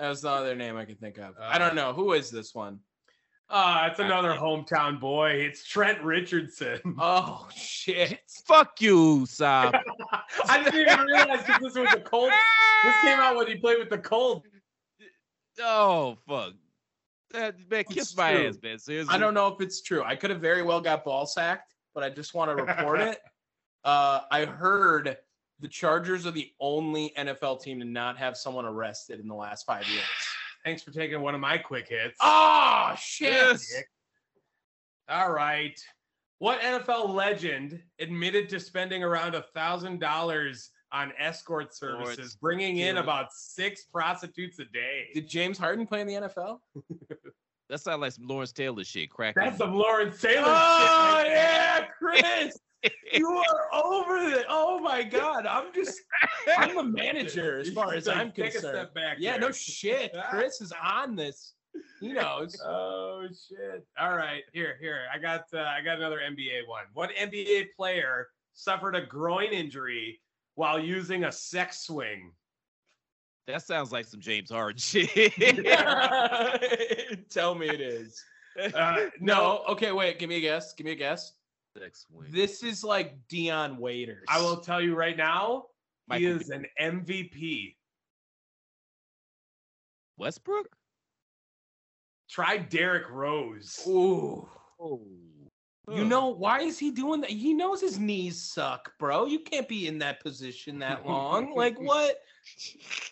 That was the other name I could think of. I don't know who is this one. Ah, it's another hometown boy. It's Trent Richardson. Oh shit! Fuck you, Saab. I didn't even realize that this was the Colts. This came out when he played with the Colts. oh fuck. That, man, kiss It's my true. ass, man. Seriously. I don't know if it's true. I could have very well got ball sacked, but I just want to report it. Uh, I heard the Chargers are the only NFL team to not have someone arrested in the last five years. Thanks for taking one of my quick hits. Oh shit! Yes. All right. What NFL legend admitted to spending around a thousand dollars on escort services, Lawrence bringing in Taylor. about six prostitutes a day? Did James Harden play in the NFL? That sounds like some Lawrence Taylor shit. Crack. That's some Lawrence Taylor Oh shit. right there. yeah, Chris, you are over it. Oh my god, I'm just I'm the manager as far as like, I'm concerned. take a step back yeah, there. no shit. Chris is on this. He knows. Oh shit! All right, here, here. I got, uh, I got another NBA one. What NBA player suffered a groin injury while using a sex swing? That sounds like some James Harden shit. Tell me it is. Uh, No, okay, wait. Give me a guess. Give me a guess. Sex swing. This is like Dion Waiters. I will tell you right now. he Michael is an MVP. Westbrook. Try Derrick Rose. Ooh. Oh. You know why is he doing that? He knows his knees suck, bro. You can't be in that position that long. like what?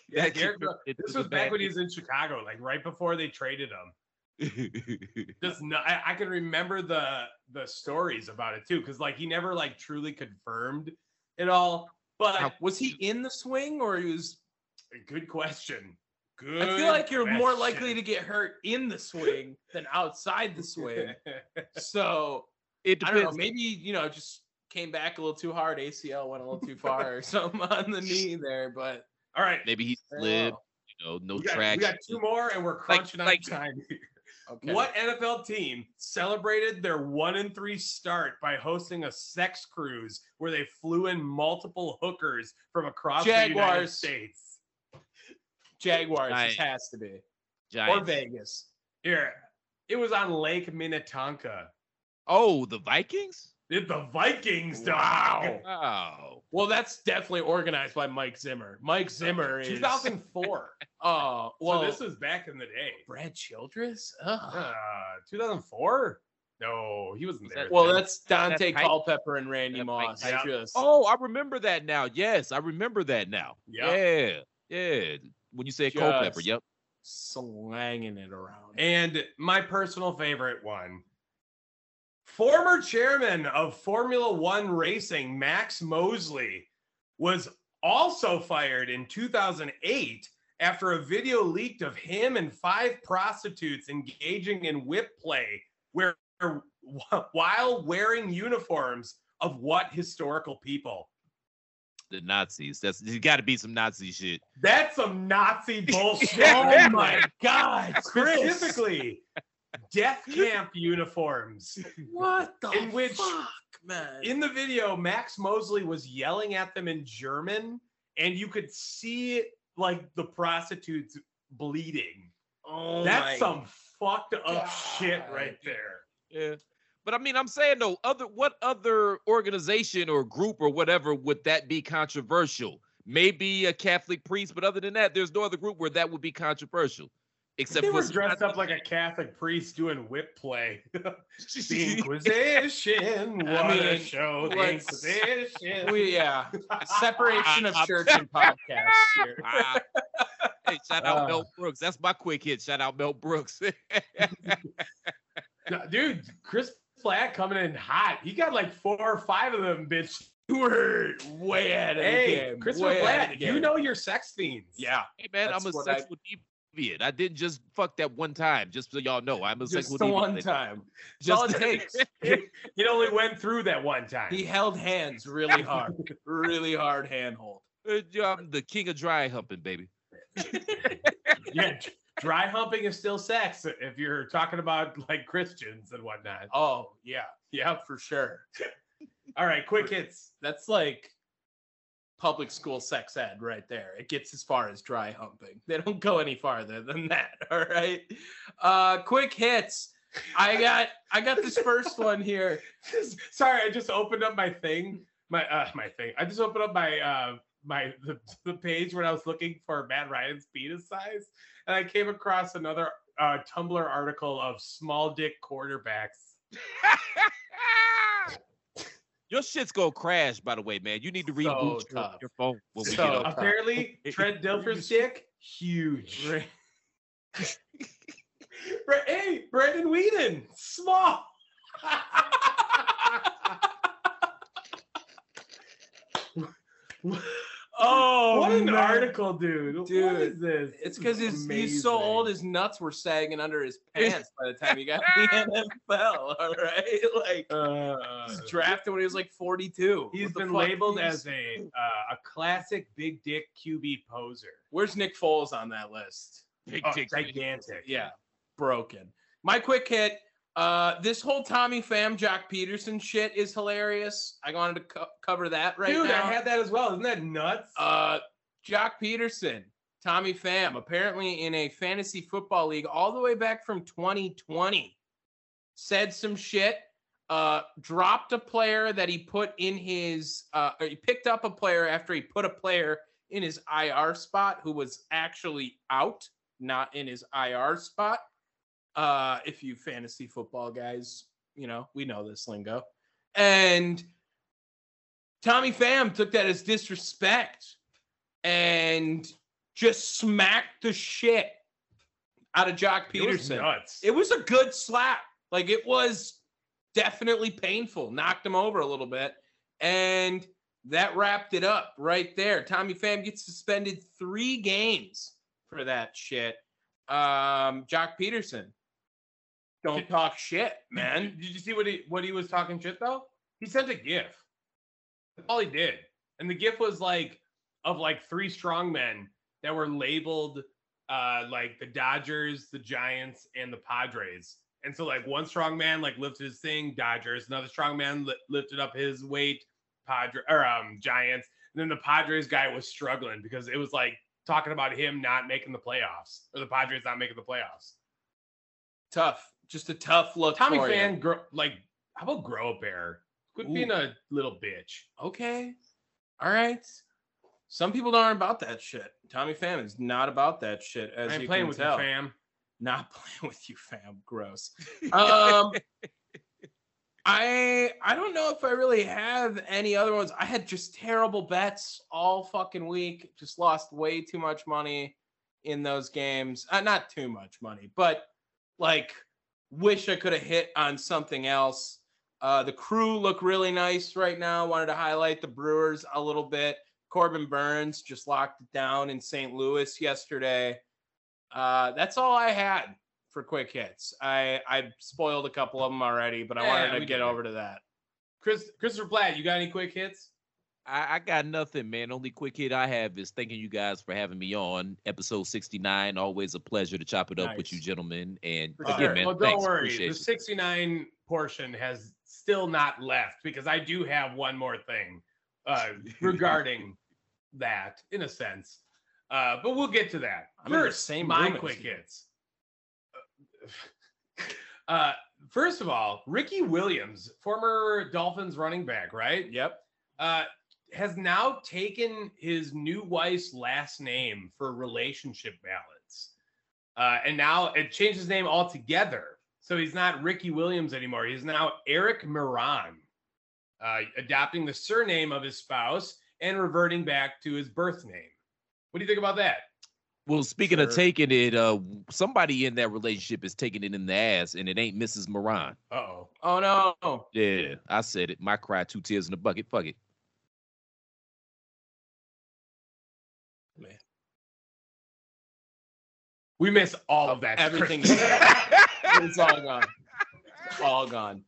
Yeah, That Derrick keep Rose. it to This was back back. when he was in Chicago, like right before they traded him. Just no, I, I can remember the the stories about it too, because like he never like truly confirmed it all. But Now, was he in the swing or he was? good question. Good. I feel like you're more likely to get hurt in the swing than outside the swing. So it I don't know. Maybe you know, just came back a little too hard. ACL went a little too far or something on the knee there. But all right, Maybe he Very slid. You know, no we got, we got two more, and we're crunching like- on time. Here. Okay. What NFL team celebrated their one and three start by hosting a sex cruise where they flew in multiple hookers from across the United States? Jaguars Giants. this has to be. Or Vegas. Here, it was on Lake Minnetonka. Oh, the Vikings? It, the Vikings, dog. Wow. Oh. Well, that's definitely organized by Mike Zimmer. Mike Zimmer is 2004. Oh, well, so this was back in the day. Brad Childress. Ugh. Uh, 2004? No, he wasn't Was there. that- Well, then. that's Dante That's Mike- Culpepper and Randy Moss. I just Oh, I remember that now. Yes, I remember that now. Yeah. Yeah. Yeah. When you said Culpepper, yep. slanging it around. And my personal favorite one. Former chairman of Formula One racing, Max Mosley, was also fired in 2008 after a video leaked of him and five prostitutes engaging in whip play where while wearing uniforms of what historical people? The Nazis. That's you got to be some Nazi shit. That's some Nazi bullshit. oh my God, Chris! Specifically, death camp uniforms. What the In which- fuck, man? In the video, Max Mosley was yelling at them in German, and you could see like the prostitutes bleeding. oh That's some fucked up shit right there. Yeah. But I mean, I'm saying though, other what other organization or group or whatever would that be controversial? Maybe a Catholic priest, but other than that, there's no other group where that would be controversial. Except they for were dressed up like a Catholic priest doing whip play. the. Inquisition, what I a mean, show! The Inquisition. We, yeah, separation of church and podcast here. Ah. hey, shout out Uh. Mel Brooks. That's my quick hit. Shout out Mel Brooks. Dude, Chris Platt coming in hot. He got like four or five of them, bitch. We're way ahead of the Hey, game. Christopher way Platt, you know your sex fiends. Yeah, hey man, That's I'm a what I- sexual deviant. I didn't just fuck that one time. Just so y'all know, I'm a just the deviant. one time. Just all it takes. It only went through that one time. He held hands really hard, really hard handhold. Uh, I'm the king of dry humping, baby. yeah, dry humping is still sex if you're talking about like Christians and whatnot. Oh yeah, Yeah. for sure. All right, quick hits. That's like public school sex ed right there. It gets as far as dry humping. They don't go any farther than that. All right. Uh quick hits. I got I got this first one here. Sorry, I just opened up my thing. My uh my thing. I just opened up my uh my the, the page when I was looking for Matt Ryan's penis size, and I came across another uh Tumblr article of small dick quarterbacks. Your shit's gonna crash, by the way, man. You need to So reboot your, your phone when we So get up. tough. Apparently, Trent Dilfer's dick huge. Bra- hey, Brandon Weeden, small. Oh, what an man. article, dude. What Dude, is this? It's because he's, he's so old, his nuts were sagging under his pants by the time he got the NFL. All right, like Uh, he was drafted when he was like 42. He's been labeled He's- as a uh, a classic big dick QB poser. Where's Nick Foles on that list? Big Oh, dick. gigantic. Yeah, broken. My quick hit. Uh, this whole Tommy Pham, Joc Pederson shit is hilarious. I wanted to co- cover that right Dude, now. I had that as well. Isn't that nuts? Uh, Joc Pederson, Tommy Pham, apparently in a fantasy football league all the way back from 2020, said some shit. Uh, dropped a player that he put in his. Uh, or he picked up a player after he put a player in his IR spot who was actually out, not in his IR spot. Uh, if you fantasy football guys, you know we know this lingo, and Tommy Pham took that as disrespect and just smacked the shit out of Joc It was Pederson. It was a good slap. Like it was definitely painful. Knocked him over a little bit. And that wrapped it up right there. Tommy Pham gets suspended three games for that shit. Um, Joc Pederson. Don't talk shit, man. Did you see what he what he was talking shit though? He sent a GIF. That's all he did, and the GIF was like of like three strong men that were labeled uh, like the Dodgers, the Giants, and the Padres. And so, like one strong man like lifted his thing, Dodgers. Another strong man li- lifted up his weight, Padre or um Giants. And then the Padres guy was struggling because it was like talking about him not making the playoffs or the Padres not making the playoffs. Tough. Just a tough look. Tommy for you. fan, grow, like how about grow a bear? Quit being a little bitch. Okay. All right. Some people aren't about that shit. Tommy Pham is not about that shit. As I ain't you playing with tell. you, fam. Not playing with you, fam. Gross. Um, I I don't know if I really have any other ones. I had just terrible bets all fucking week. Just lost way too much money in those games. Uh, not too much money, but like wish I could have hit on something else. Uh, the crew look really nice right now. Wanted to highlight the Brewers a little bit. Corbin Burnes just locked it down in St. Louis yesterday. Uh, that's all I had for quick hits. I I spoiled a couple of them already, but I Yeah, wanted to get over to that. Chris Christopher Platt, you got any quick hits? I, I got nothing, man. Only quick hit I have is thanking you guys for having me on episode 69. Always a pleasure to chop it up with you gentlemen. And For again, sure. man, well, don't thanks. worry. Appreciate The it. 69 portion has still not left because I do have one more thing uh, regarding that, in a sense. Uh, but we'll get to that. I'm in the First, same my quick hits. Uh, first of all, Ricky Williams, former Dolphins running back, right? Yep. uh, has now taken his new wife's last name for relationship balance. Uh, and now it changed his name altogether. So he's not Ricky Williams anymore. He's now Errick Miron, uh, adopting the surname of his spouse and reverting back to his birth name. What do you think about that? Well, speaking of taking it, uh, somebody in that relationship is taking it in the ass, and it ain't Mrs. Miron. Uh oh. Oh no. Yeah, I said it. My cry, two tears in the bucket. Fuck it. We miss all of that. Everything Chris. It's all gone. It's all gone.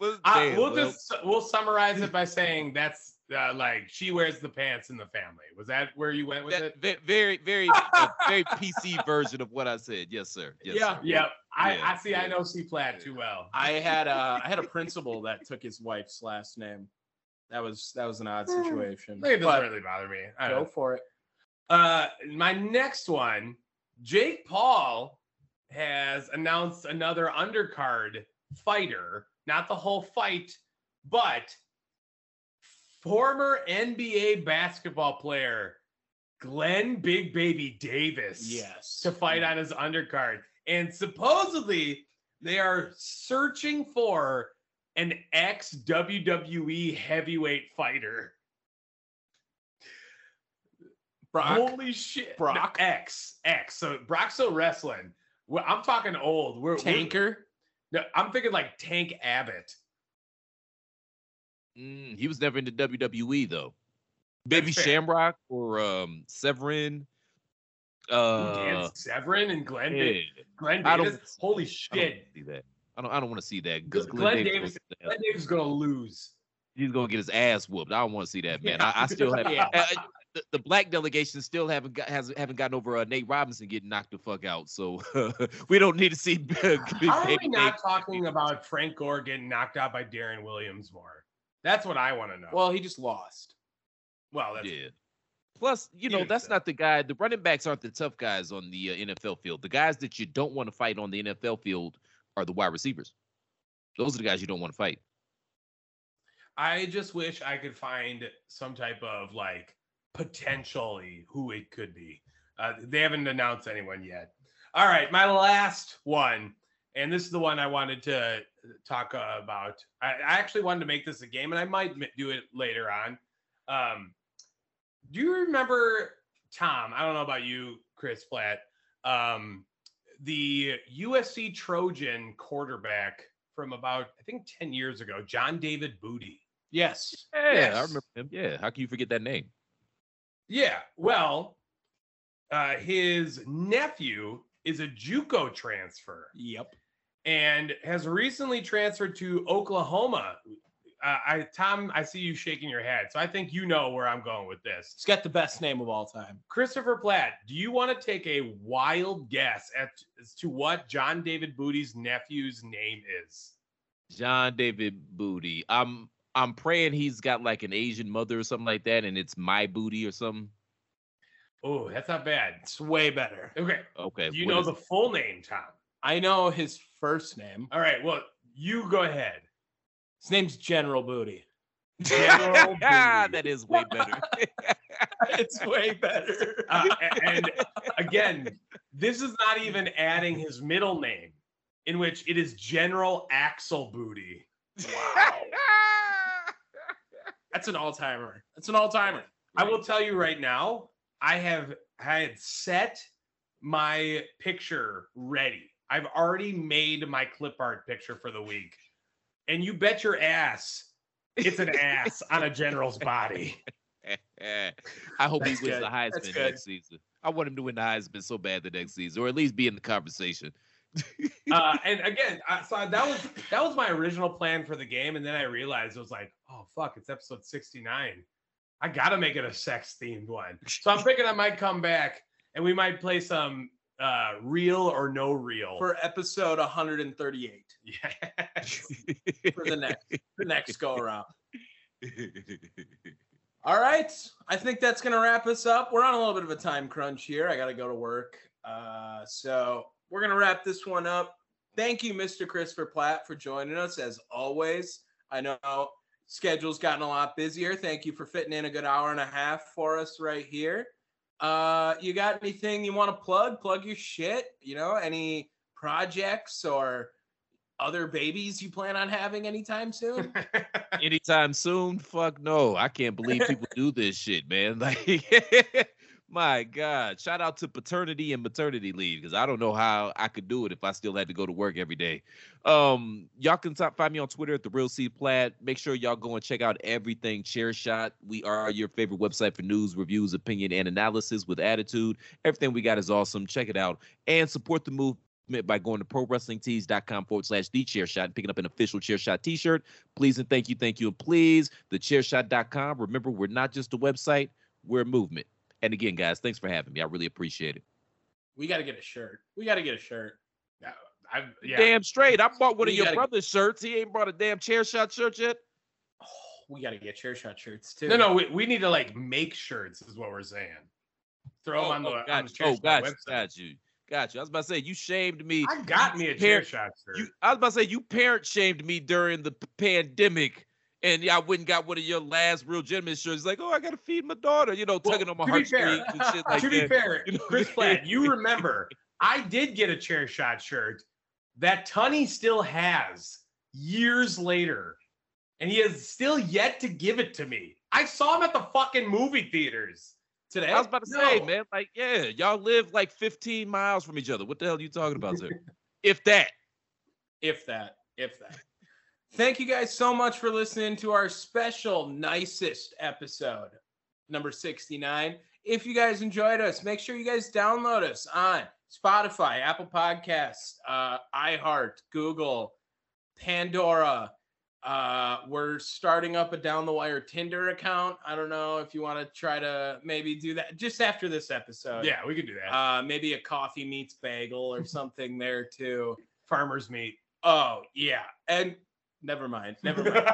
Uh, Damn, we'll well, just we'll summarize it by saying that's uh, like she wears the pants in the family. Was that where you went with that, it? very, very, a very PC version of what I said. Yes, sir. Yes, Yeah. sir. Yep. I, Yeah, I see. I know C Platt too well. I had a I had a principal that took his wife's last name. That was that was an odd situation. It doesn't But really bother me. I go don't. for it. Uh, my next one, Jake Paul has announced another undercard fighter, not the whole fight, but former NBA basketball player Glen Big Baby Davis. Yes. to fight on his undercard. And supposedly they are searching for an ex WWE heavyweight fighter. Brock. Holy shit. No, Brock? X. X. So Brock's still wrestling. Well, I'm talking old. We're, we're- Tanker. no, I'm thinking like Tank Abbott. Mm, he was never in the WWE though. Baby fair. Shamrock or um Severn. Uh, danced? Severn and Glenn, yeah. Davis. Glenn Davis. Holy I don't shit. see that. I don't. I don't want to see that because Glenn Glenn, Davis, Davis- Glenn Davis is gonna lose. he's gonna get his ass whooped. I don't want to see that, man. Yeah. I, I still have. Yeah. uh, the, the black delegation still haven't got has haven't gotten over uh, Nate Robinson getting knocked the fuck out. So we don't need to see. Big How are we not talking about Frank Gore getting knocked out by Deron Williams more? That's what I want to know. Well, he just lost. well, that's Yeah. Plus, you know, that's not the guy. The running backs aren't the tough guys on the uh, NFL field. The guys that you don't want to fight on the NFL field are the wide receivers. Those are the guys you don't want to fight. I just wish I could find some type of like potentially who it could be. Uh, they haven't announced anyone yet. All right, my last one, and this is the one I wanted to talk uh, about. I, I actually wanted to make this a game, and I might do it later on. Um, do you remember Tom? I don't know about you, Chris Platt. Um, the USC Trojan quarterback from about I think ten years ago, John David Booty. Yes. Yeah, I remember him. Yeah, how can you forget that name? Yeah, well, uh, his nephew is a JUCO transfer Yep. and has recently transferred to Oklahoma. uh, I Tom, I see you shaking your head, so I think you know where I'm going with this. He's got the best name of all time. Christopher Platt, do you want to take a wild guess at, as to what John David Booty's nephew's name is? John David Booty. I'm I'm praying he's got like an Asian mother or something like that, and it's my booty or something. Oh, that's not bad. It's way better. Okay. Okay. Do you know the it? full name, Tom? I know his first name. All right. Well, you go ahead. His name's General Booty. General Booty. that is way better. it's way better. Uh, and again, this is not even adding his middle name, in which it is General Axel Booty. That's an all timer. That's an all timer. I will tell you right now, I have I had set my picture ready. I've already made my clip art picture for the week. And you bet your ass it's an ass on a general's body. I hope That's he wins good. the Heisman next season. I want him to win the Heisman so bad the next season, or at least be in the conversation. Uh, and again, I, so that was that was my original plan for the game, and then I realized it was like, oh fuck, it's episode sixty nine. I gotta make it a sex themed one. So I'm thinking I might come back and we might play some uh, real or no real. For episode 138 Yeah, for the next the next go around. All right. I think that's going to wrap us up. We're on a little bit of a time crunch here. I got to go to work. Uh, so we're going to wrap this one up. Thank you, Mr. Christopher Platt, for joining us as always. I know schedule's gotten a lot busier. Thank you for fitting in a good hour and a half for us right here. Uh, you got anything you want to plug? Plug your shit. You know, any projects or other babies you plan on having anytime soon? Anytime soon? Fuck no. I can't believe people do this shit, man. Like, my God. Shout out to paternity and maternity leave because I don't know how I could do it if I still had to go to work every day. Um, y'all can find me on Twitter at the Real C Plat. Make sure y'all go and check out everything Chair Shot. We are your favorite website for news, reviews, opinion, and analysis with attitude. Everything we got is awesome. Check it out and support the movement by going to prowrestlingtees.com forward slash the chair shot and picking up an official chair shot t-shirt. Please and thank you, thank you, and please, thechairshot.com. Remember, we're not just a website, we're a movement. And again, guys, thanks for having me. I really appreciate it. we got to get a shirt. We got to get a shirt. I, yeah. Damn straight. I bought one of your gotta- brother's shirts. He ain't brought a damn chair shot shirt yet. Oh, we got to get chair shot shirts too. No, no, we, we need to like make shirts, is what we're saying. Throw oh, them on oh, the, oh, on got the you. Oh, Chair Shot got you. website. Got you. Got you. I was about to say, you shamed me. I got me a chair Here, shot shirt. You, I was about to say you parent shamed me during the pandemic, and I went and got one of your last real gentleman shirts. Like, oh, I gotta feed my daughter, you know, Well, tugging on my to heartstrings and shit like to be fair, You know? Chris Platt, you remember I did get a chair shot shirt that Tunney still has years later, and he has still yet to give it to me. I saw him at the fucking movie theaters today. I was about to say, man, like, yeah, y'all live like 15 miles from each other. What the hell are you talking about, sir? if that. if that, if that. Thank you guys so much for listening to our special nicest episode, number 69. If you guys enjoyed us, make sure you guys download us on Spotify, Apple Podcasts, uh, iHeart, Google, Pandora. Uh, we're starting up a down the wire Tinder account. I don't know if you want to try to maybe do that just after this episode. yeah, we could do that. Uh, maybe a coffee meets bagel or something there too. Farmers meat. Oh yeah, and never mind, never mind.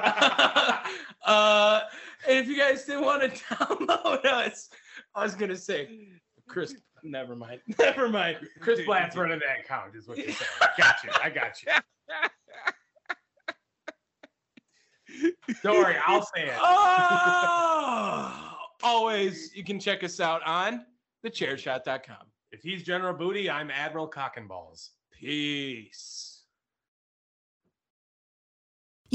uh, and if you guys didn't want to download us, I was gonna say, Chris. Never mind, never mind. Chris Platt's running that account, is what you're saying. got you. I got you. Don't worry, I'll say it. Oh, always, you can check us out on thechairshot.com. If he's General Booty, I'm Admiral Cock and Balls. Peace.